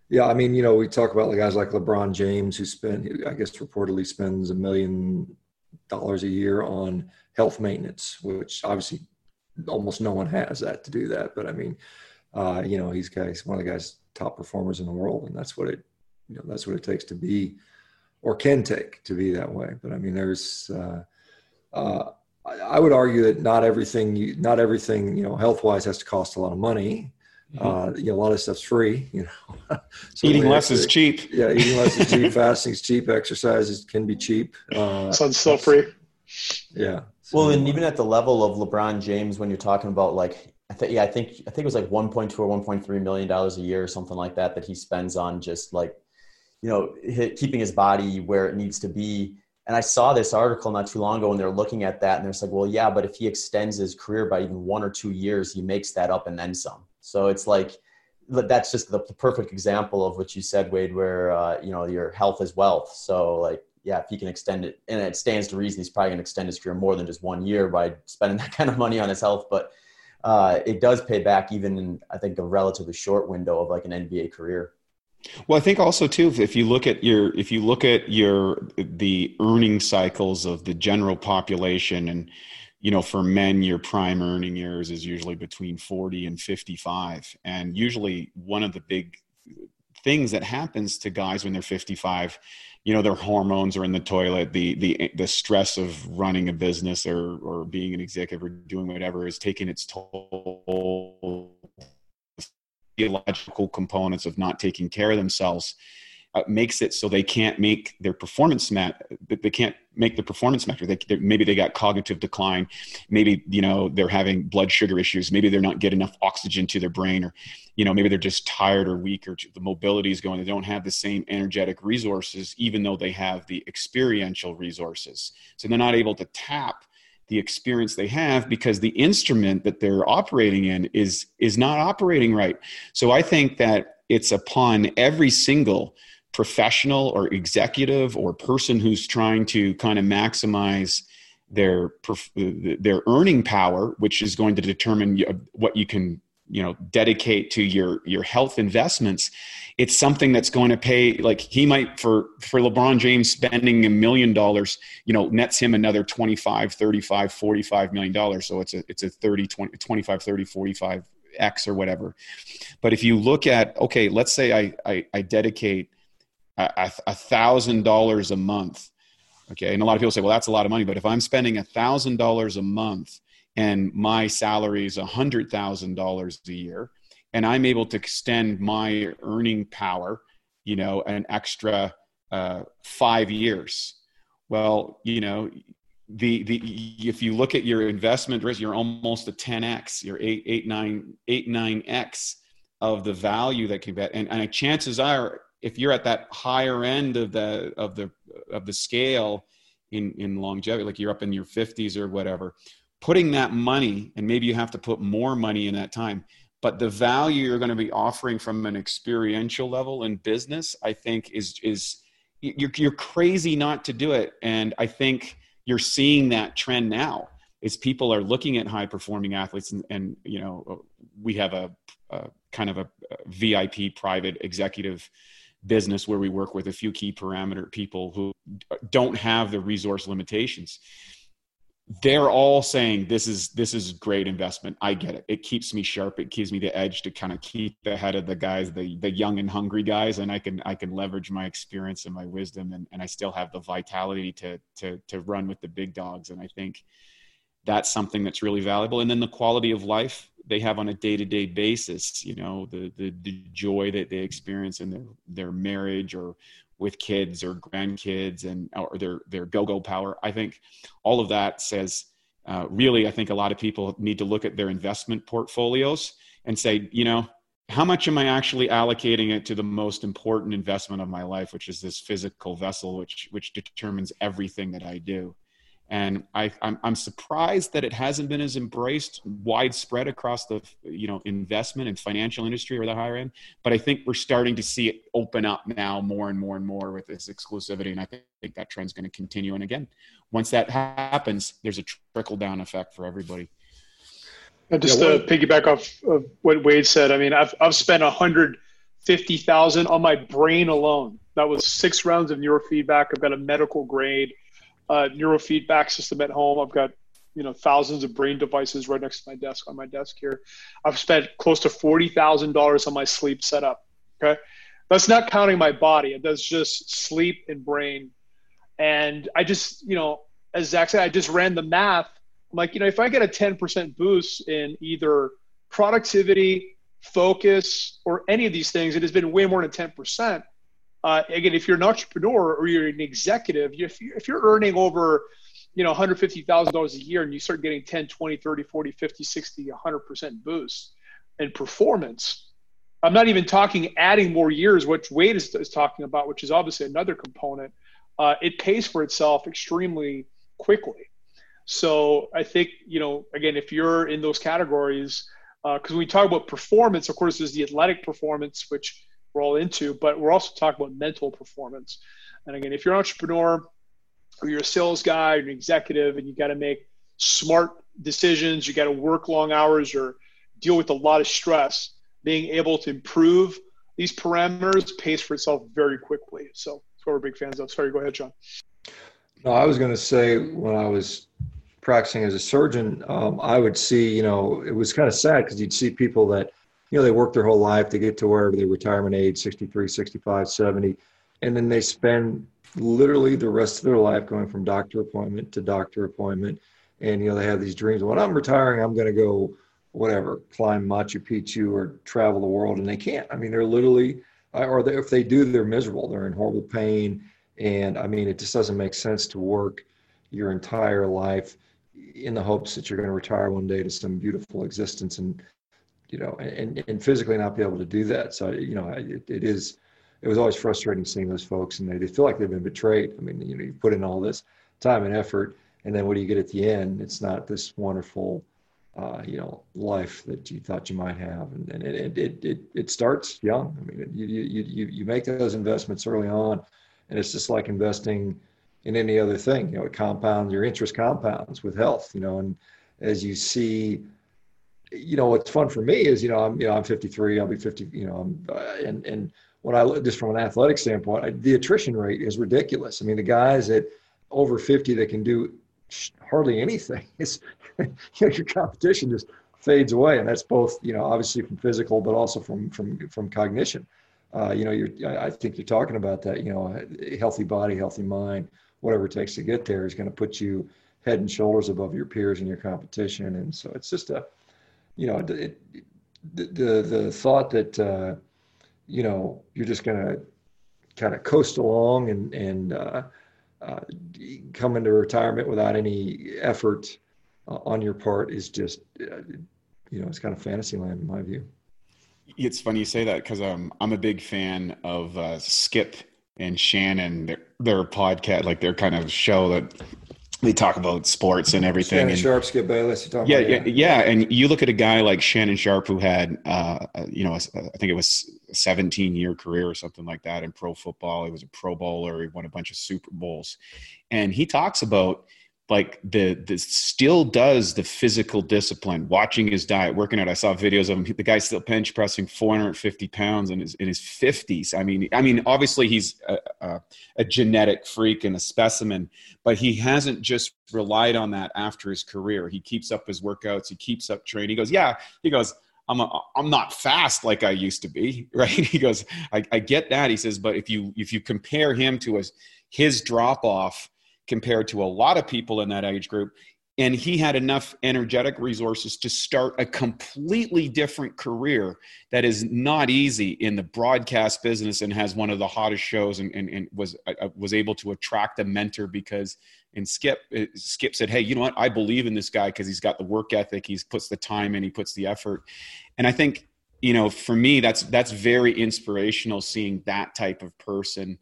yeah, I mean, you know, we talk about the guys like LeBron James who spend, I guess, reportedly spends a million dollars a year on health maintenance, which obviously almost no one has that to do that. But I mean, uh, you know, he's guys one of the guys top performers in the world, and that's what it, you know, that's what it takes to be, or can take to be that way. But I mean, there's, uh, uh, I would argue that not everything, you, not everything, you know, health wise has to cost a lot of money. Mm-hmm. Uh, you know, a lot of stuff's free. You know, so eating less is cheap. Yeah, eating less is cheap. Fasting is cheap. Exercises can be cheap. Uh, Sun's still free. Yeah. So, well, and even at the level of LeBron James, when you're talking about like, I think, yeah, I think, I think it was like 1.2 or 1.3 million dollars a year or something like that that he spends on just like, you know, keeping his body where it needs to be. And I saw this article not too long ago, and they're looking at that, and they're like, well, yeah, but if he extends his career by even one or two years, he makes that up and then some. So it's like that's just the, perfect example of what you said, Wade, where uh, you know your health is wealth. So like yeah, if he can extend it, and it stands to reason he's probably going to extend his career more than just one year by spending that kind of money on his health. But uh, it does pay back even in I think a relatively short window of like an NBA career. Well, I think also too, if you look at your if you look at your the earning cycles of the general population and you know, for men, your prime earning years is usually between 40 and 55. And usually one of the big things that happens to guys when they're 55, you know, their hormones are in the toilet, the, the, the stress of running a business or, or being an executive or doing whatever is taking its toll theological components of not taking care of themselves uh, makes it so they can't make their performance met they can't make the performance metric. They, maybe they got cognitive decline. Maybe you know they're having blood sugar issues. Maybe they're not getting enough oxygen to their brain or you know maybe they're just tired or weak or the mobility is going. They don't have the same energetic resources even though they have the experiential resources. So they're not able to tap the experience they have because the instrument that they're operating in is is not operating right. So i think that it's upon every single professional or executive or person who's trying to kind of maximize their their earning power which is going to determine what you can you know dedicate to your your health investments it's something that's going to pay like he might for for lebron james spending a million dollars you know nets him another 25 35 45 million dollars. So it's a it's a 30 20, 25 30 45 x or whatever. But if you look at okay let's say i i, I dedicate a thousand dollars a month. Okay and a lot of people say well that's a lot of money but if i'm spending a thousand dollars a month and my salary is a hundred thousand dollars a year and i'm able to extend my earning power you know an extra uh, five years well you know the the if you look at your investment risk you're almost a 10x you're 8 8 9 8 9x of the value that can be and, and chances are if you're at that higher end of the of the of the scale in in longevity like you're up in your 50s or whatever putting that money and maybe you have to put more money in that time but the value you're going to be offering from an experiential level in business i think is is you're, you're crazy not to do it. And i think you're seeing that trend now is people are looking at high performing athletes and, and you know we have a, a kind of a, a vip private executive business where we work with a few key parameter people who don't have the resource limitations. They're all saying this is this is great investment. I get it. It keeps me sharp. It gives me the edge to kind of keep ahead of the guys the the young and hungry guys and i can i can leverage my experience and my wisdom and, and i still have the vitality to to to run with the big dogs. And i think that's something that's really valuable. And then the quality of life they have on a day-to-day basis you know the, the the joy that they experience in their their marriage or with kids or grandkids and or their their go-go power i think all of that says uh, really i think a lot of people need to look at their investment portfolios and say you know how much am i actually allocating it to the most important investment of my life which is this physical vessel which which determines everything that i do and I, I'm, I'm surprised that it hasn't been as embraced widespread across the you know investment and financial industry or the higher end. But I think we're starting to see it open up now more and more and more with this exclusivity, and I think, think that trend's going to continue. And again, once that happens, there's a trickle down effect for everybody. And just yeah, to piggyback off of what Wade said, I mean, I've I've spent a hundred fifty thousand on my brain alone. That was six rounds of neurofeedback. I've got a medical grade uh, neurofeedback system at home. I've got you know thousands of brain devices right next to my desk on my desk here. I've spent close to forty thousand dollars on my sleep setup. Okay, that's not counting my body. That's just sleep and brain. And I just you know as Zach said, I just ran the math. I'm like you know if I get a ten percent boost in either productivity, focus, or any of these things, it has been way more than ten percent uh, again, if you're an entrepreneur or you're an executive, if you're, if you're earning over, you know, $150,000 a year and you start getting 10, 20, 30, 40, 50, 60, 100% boost in performance, I'm not even talking adding more years, which Wade is, is talking about, which is obviously another component. Uh, it pays for itself extremely quickly. So I think, you know, again, if you're in those categories, because uh, when we talk about performance, of course, there's the athletic performance, which all into, but we're also talking about mental performance. And again, if you're an entrepreneur or you're a sales guy or an executive and you got to make smart decisions, you got to work long hours or deal with a lot of stress, being able to improve these parameters pays for itself very quickly. So that's what we're big fans of. Sorry, go ahead, Shawn. No, I was going to say when I was practicing as a surgeon, um, I would see, you know, it was kind of sad because you'd see people that you know, they work their whole life, they get to wherever their retirement age, 63, 65, 70, and then they spend literally the rest of their life going from doctor appointment to doctor appointment. And, you know, they have these dreams. When I'm retiring, I'm going to go, whatever, climb Machu Picchu or travel the world. And they can't. I mean, they're literally, uh, or they, if they do, they're miserable. They're in horrible pain. And I mean, it just doesn't make sense to work your entire life in the hopes that you're going to retire one day to some beautiful existence and you know, and, and physically not be able to do that. So, you know, it, it is, it was always frustrating seeing those folks and they, they feel like they've been betrayed. I mean, you know, you put in all this time and effort and then what do you get at the end? It's not this wonderful, uh, you know, life that you thought you might have. And, and it, it, it, it starts young. I mean, you, you, you, you make those investments early on and it's just like investing in any other thing, you know, it compounds your interest compounds with health, you know, and as you see, you know, what's fun for me is, you know, I'm, you know, I'm 53, I'll be 50, you know, I'm, uh, and, and when I look just from an athletic standpoint, I, the attrition rate is ridiculous. I mean, the guys at over 50 that can do hardly anything is, you know, your competition just fades away. And that's both, you know, obviously from physical, but also from, from, from cognition. Uh, you know, you're, I think you're talking about that, you know, healthy body, healthy mind, whatever it takes to get there is going to put you head and shoulders above your peers in your competition. And so it's just a, you know, it, the, the, the thought that, uh, you know, you're just going to kind of coast along and, and uh, uh, come into retirement without any effort uh, on your part is just, uh, you know, it's kind of fantasy land in my view. It's funny you say that because um, I'm a big fan of uh, Skip and Shannon, their, their podcast, like their kind of show that they talk about sports and everything. Shannon and, Sharpe, Skip Bayless. You yeah, about, yeah, yeah, And you look at a guy like Shannon Sharpe who had, uh, you know, I think it was a 17 year career or something like that in pro football. He was a Pro Bowler. He won a bunch of Super Bowls, and he talks about like the the still does the physical discipline watching his diet working out. I saw videos of him the guy's still bench pressing 450 pounds in his in his 50s i mean i mean obviously he's a, a, a genetic freak and a specimen but he hasn't just relied on that after his career. He keeps up his workouts. He keeps up training. He goes yeah. He goes I'm, a, I'm not fast like I used to be, right? He goes, I, I get that. He says, but if you if you compare him to his his drop off compared to a lot of people in that age group. And he had enough energetic resources to start a completely different career that is not easy in the broadcast business and has one of the hottest shows and, and, and was, uh, was able to attract a mentor because and Skip uh, Skip said, "Hey, you know what? I believe in this guy because he's got the work ethic. He puts the time in. He puts the effort." And I think you know, for me, that's that's very inspirational seeing that type of person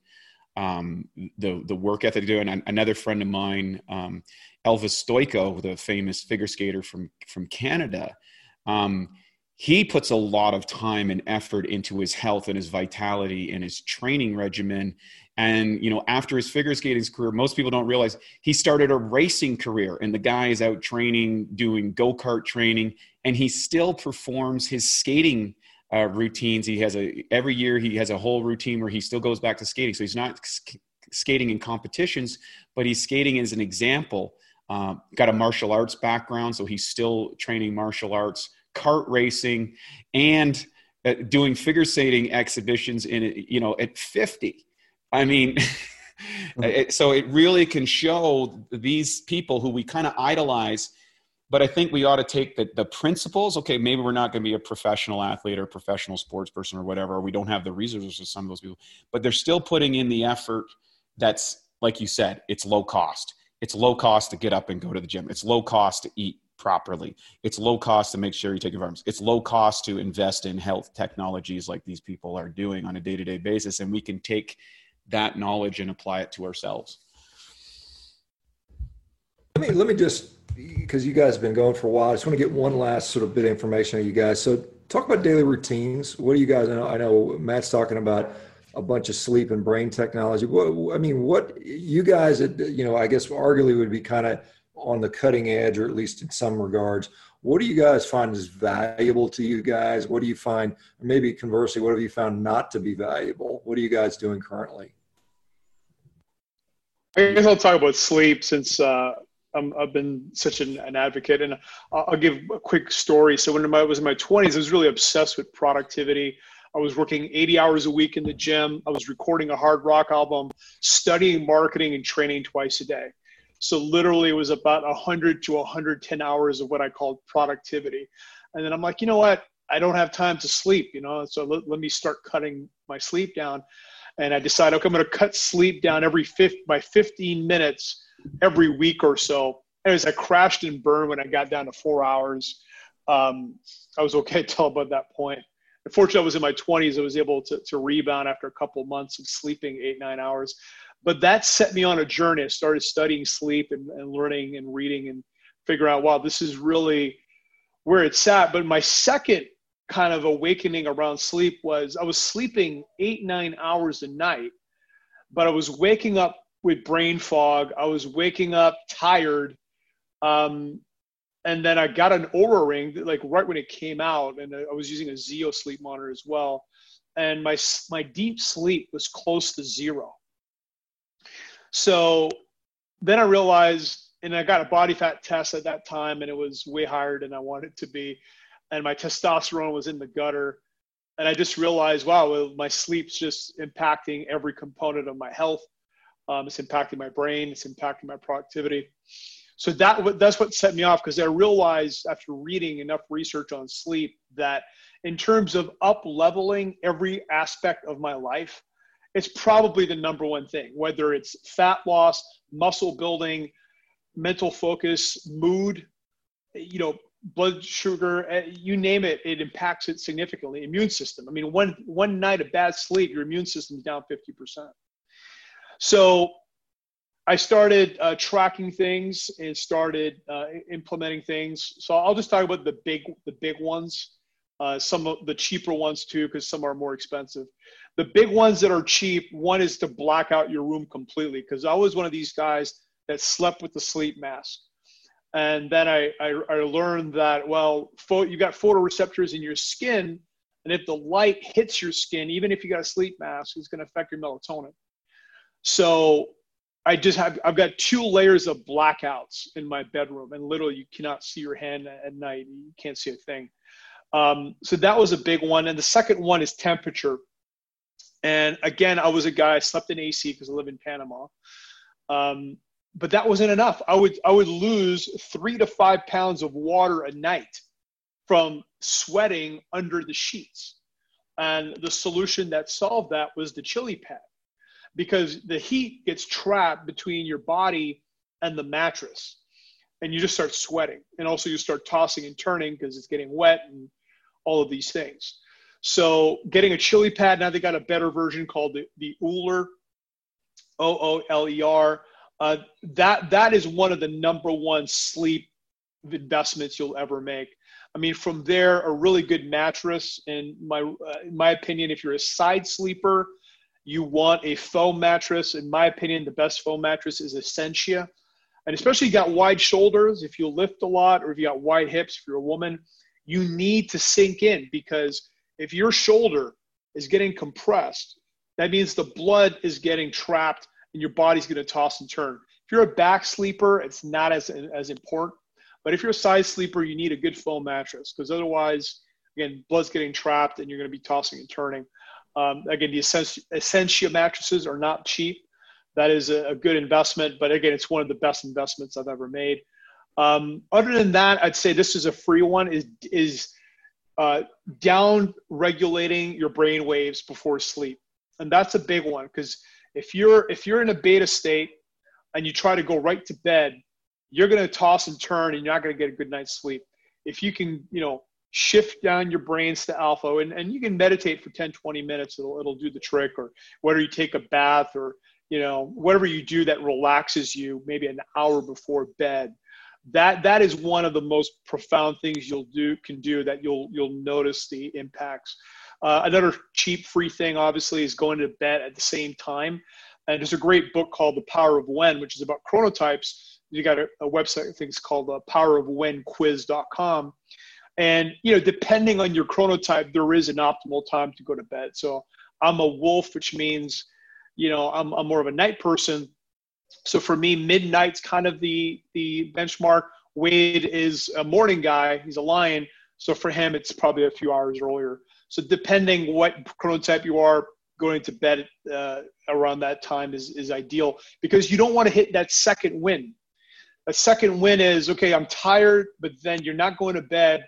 um, the the work ethic to do. And another friend of mine um, Elvis Stojko, the famous figure skater from from Canada. Um, he puts a lot of time and effort into his health and his vitality and his training regimen and you know after his figure skating career most people don't realize he started a racing career and the guy is out training doing go-kart training and he still performs his skating uh, routines. He has a every year he has a whole routine where he still goes back to skating. So he's not skating in competitions but he's skating as an example. Uh, got a martial arts background so he's still training martial arts kart racing and uh, doing figure skating exhibitions in you know at 50 i mean it, so it really can show these people who we kind of idolize but i think we ought to take the, the principles okay maybe we're not going to be a professional athlete or professional sports person or whatever or we don't have the resources of some of those people but they're still putting in the effort that's like you said it's low cost it's low cost to get up and go to the gym it's low cost to eat properly. It's low cost to make sure you take your vitamins. It's low cost to invest in health technologies like these people are doing on a day to day basis. And we can take that knowledge and apply it to ourselves. Let me, let me just, because you guys have been going for a while, I just want to get one last sort of bit of information on you guys. So talk about daily routines. What do you guys, I know, I know Matt's talking about a bunch of sleep and brain technology. What, I mean, what you guys, you know, I guess arguably would be kind of on the cutting edge, or at least in some regards. What do you guys find is valuable to you guys? What do you find, maybe conversely, what have you found not to be valuable? What are you guys doing currently? I guess I'll talk about sleep since uh, i have been such an, an, advocate. And I'll, I'll give a quick story. So when I was in my 20s, I was really obsessed with productivity. I was working 80 hours a week in the gym. I was recording a hard rock album, studying marketing and training twice a day. So literally it was about 100 to 110 hours of what I called productivity. And then I'm like, you know what? I don't have time to sleep, you know, so let, let me start cutting my sleep down. And I decided, okay, I'm going to cut sleep down every fifth by 15 minutes every week or so. Anyways, I crashed and burned when I got down to four hours. Um, I was okay until about that point. Unfortunately, I was in my 20s. I was able to, to rebound after a couple months of sleeping eight, nine hours but that set me on a journey. I started studying sleep and, and learning and reading and figuring out, wow, this is really where it's at. But my second kind of awakening around sleep was I was sleeping eight, nine hours a night, but I was waking up with brain fog. I was waking up tired. Um, and then I got an Oura ring, like right when it came out, and I was using a Zeo sleep monitor as well. And my my deep sleep was close to zero. So then I realized, and I got a body fat test at that time, and it was way higher than I wanted to be. And my testosterone was in the gutter. And I just realized, wow, well, my sleep's just impacting every component of my health. Um, it's impacting my brain. It's impacting my productivity. So that that's what set me off because I realized after reading enough research on sleep that in terms of up leveling every aspect of my life, it's probably the number one thing, whether it's fat loss, muscle building, mental focus, mood, you know, blood sugar, eh, you name it, it impacts it significantly. Immune system. I mean, one one night of bad sleep, your immune system's down 50%. So I started uh, tracking things and started uh, implementing things. So I'll just talk about the big the big ones, uh, some of the cheaper ones too, because some are more expensive. The big ones that are cheap, one is to black out your room completely because I was one of these guys that slept with the sleep mask. And then I, I, I learned that, well, you've got photoreceptors in your skin. And if the light hits your skin, even if you got a sleep mask, it's going to affect your melatonin. So I just have, I've got two layers of blackouts in my bedroom. And literally, you cannot see your hand at night. You can't see a thing. Um, so that was a big one. And the second one is temperature. And again, I was a guy, I slept in AC because I live in Panama. Um, but that wasn't enough. I would, I would lose three to five pounds of water a night from sweating under the sheets. And the solution that solved that was the chili pad because the heat gets trapped between your body and the mattress. And you just start sweating. And also, you start tossing and turning because it's getting wet and all of these things. So getting a chili pad, now they got a better version called the, the Ooler, O-O-L-E-R. uh, that that is one of the number one sleep investments you'll ever make. I mean, from there, a really good mattress. and my uh, in my opinion, if you're a side sleeper, you want a foam mattress. In my opinion, the best foam mattress is Essentia, and especially you got wide shoulders. If you lift a lot, or if you got wide hips, if you're a woman, you need to sink in because if your shoulder is getting compressed, that means the blood is getting trapped and your body's going to toss and turn. If you're a back sleeper, it's not as as important but if you're a side sleeper, you need a good foam mattress because otherwise, again, blood's getting trapped and you're going to be tossing and turning. Um, again, the Essentia mattresses are not cheap. That is a, a, good investment, but again, it's one of the best investments I've ever made. Um, other than that, I'd say this is a free one. Is is uh, down regulating your brain waves before sleep, and that's a big one because if you're if you're in a beta state and you try to go right to bed, you're going to toss and turn and you're not going to get a good night's sleep. If you can, you know, shift down your brains to alpha and, and you can meditate for 10, 20 minutes, it'll, it'll do the trick or whether you take a bath or, you know, whatever you do that relaxes you maybe an hour before bed. That, that is one of the most profound things you'll do can do that you'll, you'll notice the impacts. Uh, another cheap free thing obviously is going to bed at the same time. And there's a great book called The Power of When, which is about chronotypes you got a, a website I think it's called the uh, powerofwhenquiz.com. And you know, depending on your chronotype, there is an optimal time to go to bed. So I'm a wolf, which means, you know, I'm, I'm more of a night person. So for me, midnight's kind of the the benchmark. Wade is a morning guy. He's a lion. So for him, it's probably a few hours earlier. So depending what chronotype you are, going to bed uh, around that time is, is ideal because you don't want to hit that second win a second win is okay, I'm tired, but then you're not going to bed,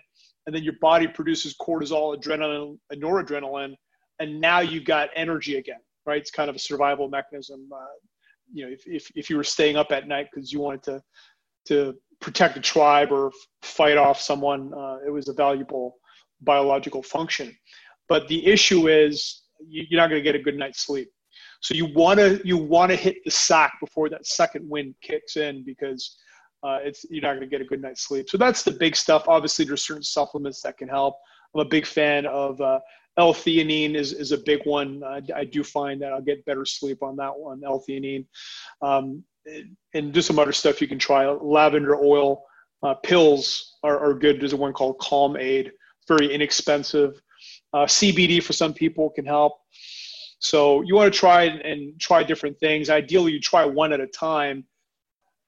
and then your body produces cortisol, adrenaline, and noradrenaline, and now you've got energy again, right? It's kind of a survival mechanism. Uh, you know, if, if, if you were staying up at night because you wanted to to protect a tribe or fight off someone, uh, it was a valuable biological function. But the issue is you're not going to get a good night's sleep. So you want to you want to hit the sack before that second wind kicks in because uh, it's you're not going to get a good night's sleep. So that's the big stuff. Obviously, there's certain supplements that can help. I'm a big fan of uh, L-theanine is, is a big one. Uh, I do find that I'll get better sleep on that one, L-theanine. Um, and just some other stuff you can try. Lavender oil uh, pills are, are good. There's one called Calm Aid, very inexpensive. Uh, CBD for some people can help. So you want to try and try different things. Ideally, you try one at a time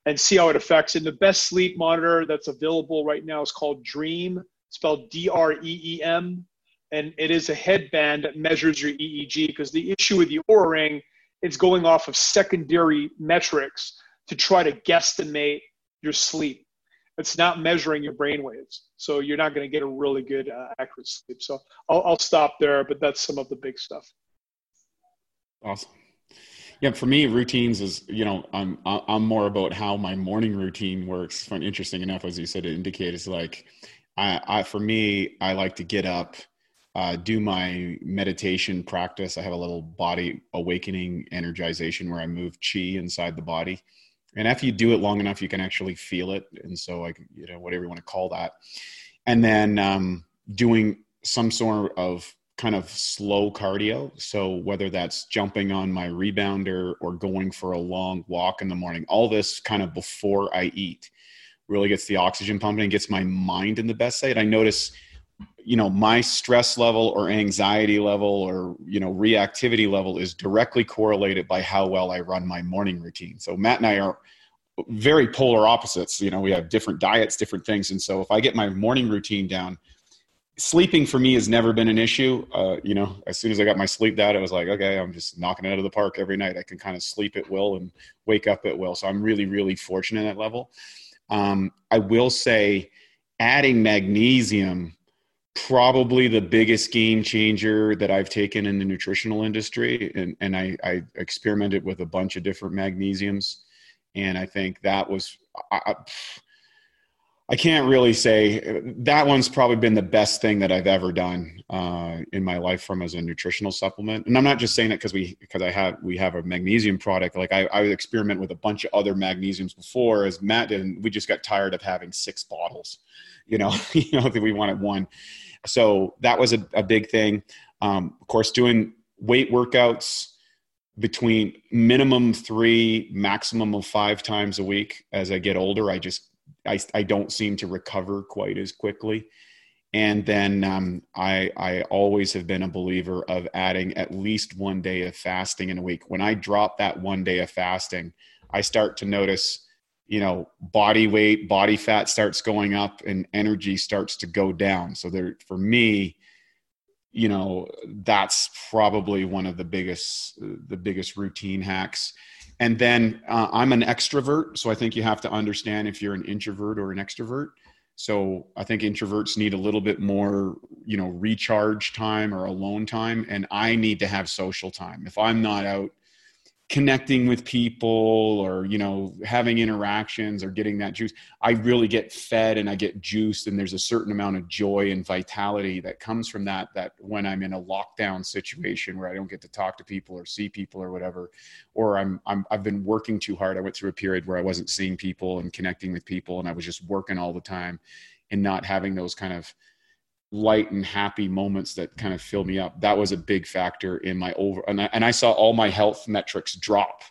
and see how it affects. And the best sleep monitor that's available right now is called Dreem, spelled D R E E M. And it is a headband that measures your EEG because the issue with the Oura Ring is going off of secondary metrics to try to guesstimate your sleep. It's not measuring your brain waves. So you're not going to get a really good, uh, accurate sleep. So I'll, I'll stop there, but that's some of the big stuff. Awesome. Yeah, for me, routines is you know I'm I'm more about how my morning routine works. Fun, interesting enough, as you said, to indicate is like I, I for me I like to get up, uh, do my meditation practice. I have a little body awakening energization where I move chi inside the body, and after you do it long enough, you can actually feel it. And so, like you know, whatever you want to call that, and then um, doing some sort of kind of slow cardio. So whether that's jumping on my rebounder or going for a long walk in the morning, all this kind of before I eat really gets the oxygen pumping and gets my mind in the best state. I notice, you know, my stress level or anxiety level or, you know, reactivity level is directly correlated by how well I run my morning routine. So Matt and I are very polar opposites. You know, we have different diets, different things. And so if I get my morning routine down, sleeping for me has never been an issue. Uh, you know, as soon as I got my sleep down, I was like, okay, I'm just knocking it out of the park every night. I can kind of sleep at will and wake up at will. So I'm really, really fortunate at that level. Um, I will say adding magnesium, probably the biggest game changer that I've taken in the nutritional industry. And, and I, I experimented with a bunch of different magnesiums. And I think that was, I, I can't really say that one's probably been the best thing that I've ever done uh, in my life from as a nutritional supplement. And I'm not just saying it because we because I have we have a magnesium product. Like I, I would experiment with a bunch of other magnesiums before, as Matt did, and we just got tired of having six bottles. You know, you know that we wanted one. So that was a, a big thing. Um, of course, doing weight workouts between minimum three, maximum of five times a week. As I get older, I just I, I don't seem to recover quite as quickly. And then um, I, I always have been a believer of adding at least one day of fasting in a week. When I drop that one day of fasting, I start to notice, you know, body weight, body fat starts going up, and energy starts to go down. So there, for me, you know, that's probably one of the biggest, the biggest routine hacks and then uh, i'm an extrovert so i think you have to understand if you're an introvert or an extrovert. So i think introverts need a little bit more you know recharge time or alone time and i need to have social time. If i'm not out connecting with people or you know having interactions or getting that juice i really get fed and i get juiced and there's a certain amount of joy and vitality that comes from that that when i'm in a lockdown situation where i don't get to talk to people or see people or whatever or i'm, I'm i've been working too hard. I went through a period where i wasn't seeing people and connecting with people and i was just working all the time and not having those kind of light and happy moments that kind of fill me up. That was a big factor in my over, and I, and I saw all my health metrics drop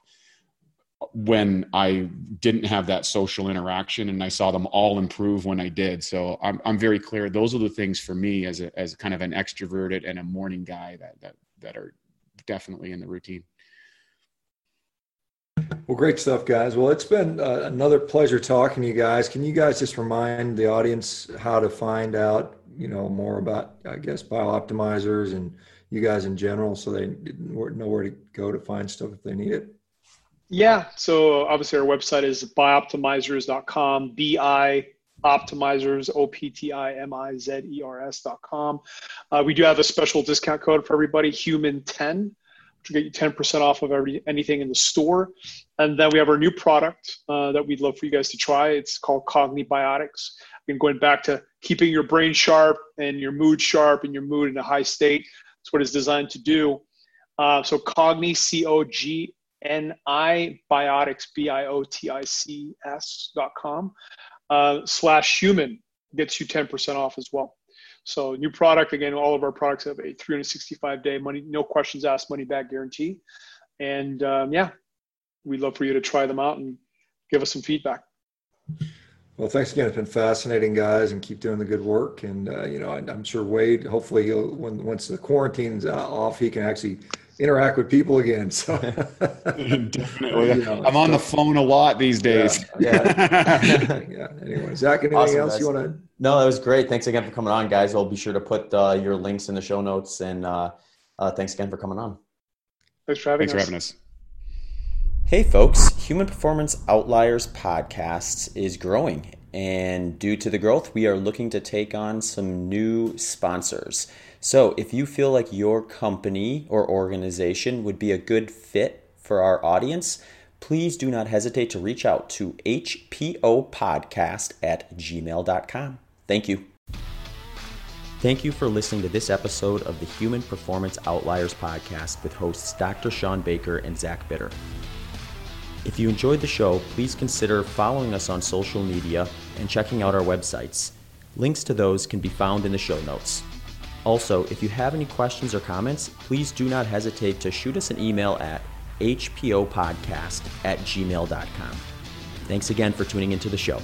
when I didn't have that social interaction, and I saw them all improve when I did. So I'm I'm very clear. Those are the things for me as a as kind of an extroverted and a morning guy that that that are definitely in the routine. Well, great stuff, guys. Well, it's been uh, another pleasure talking to you guys. Can you guys just remind the audience how to find out you know more about I guess BiOptimizers and you guys in general, so they know where to go to find stuff if they need it. Yeah. So obviously our website is bioptimizers.com, B-I optimizers, O-P-T-I-M-I-Z-E-R-S.com. Uh, we do have a special discount code for everybody, human 10, to get you 10% off of every anything in the store. And then we have our new product uh, that we'd love for you guys to try. It's called CogniBiotics and going back to keeping your brain sharp and your mood sharp and your mood in a high state. That's what it's designed to do. Uh, so Cogni, C O G N I, biotics, B I O T I C S dot com, uh, slash human gets you 10% off as well. So new product, again, all of our products have a 365 day money, no questions asked money back guarantee. And um, yeah, we'd love for you to try them out and give us some feedback. Well, thanks again. It's been fascinating, guys, and keep doing the good work. And uh, you know, I, am sure Wade. Hopefully, he'll when once the quarantine's uh, off, he can actually interact with people again. So definitely, you know, I'm on the phone a lot these days. Yeah. Yeah. yeah. Anyway, Zach, anything awesome, else guys. you want to? No, that was great. Thanks again for coming on, guys. I'll be sure to put uh, your links in the show notes. And uh, uh, thanks again for coming on. Thanks for having thanks us. for having us. Hey, folks, Human Performance Outliers podcast is growing. And due to the growth, we are looking to take on some new sponsors. So if you feel like your company or organization would be a good fit for our audience, please do not hesitate to reach out to hpopodcast at gmail.com. Thank you. Thank you for listening to this episode of the Human Performance Outliers podcast with hosts Dr. Shawn Baker and Zach Bitter. If you enjoyed the show, please consider following us on social media and checking out our websites. Links to those can be found in the show notes. Also, if you have any questions or comments, please do not hesitate to shoot us an email at hpopodcast at gmail.com. Thanks again for tuning into the show.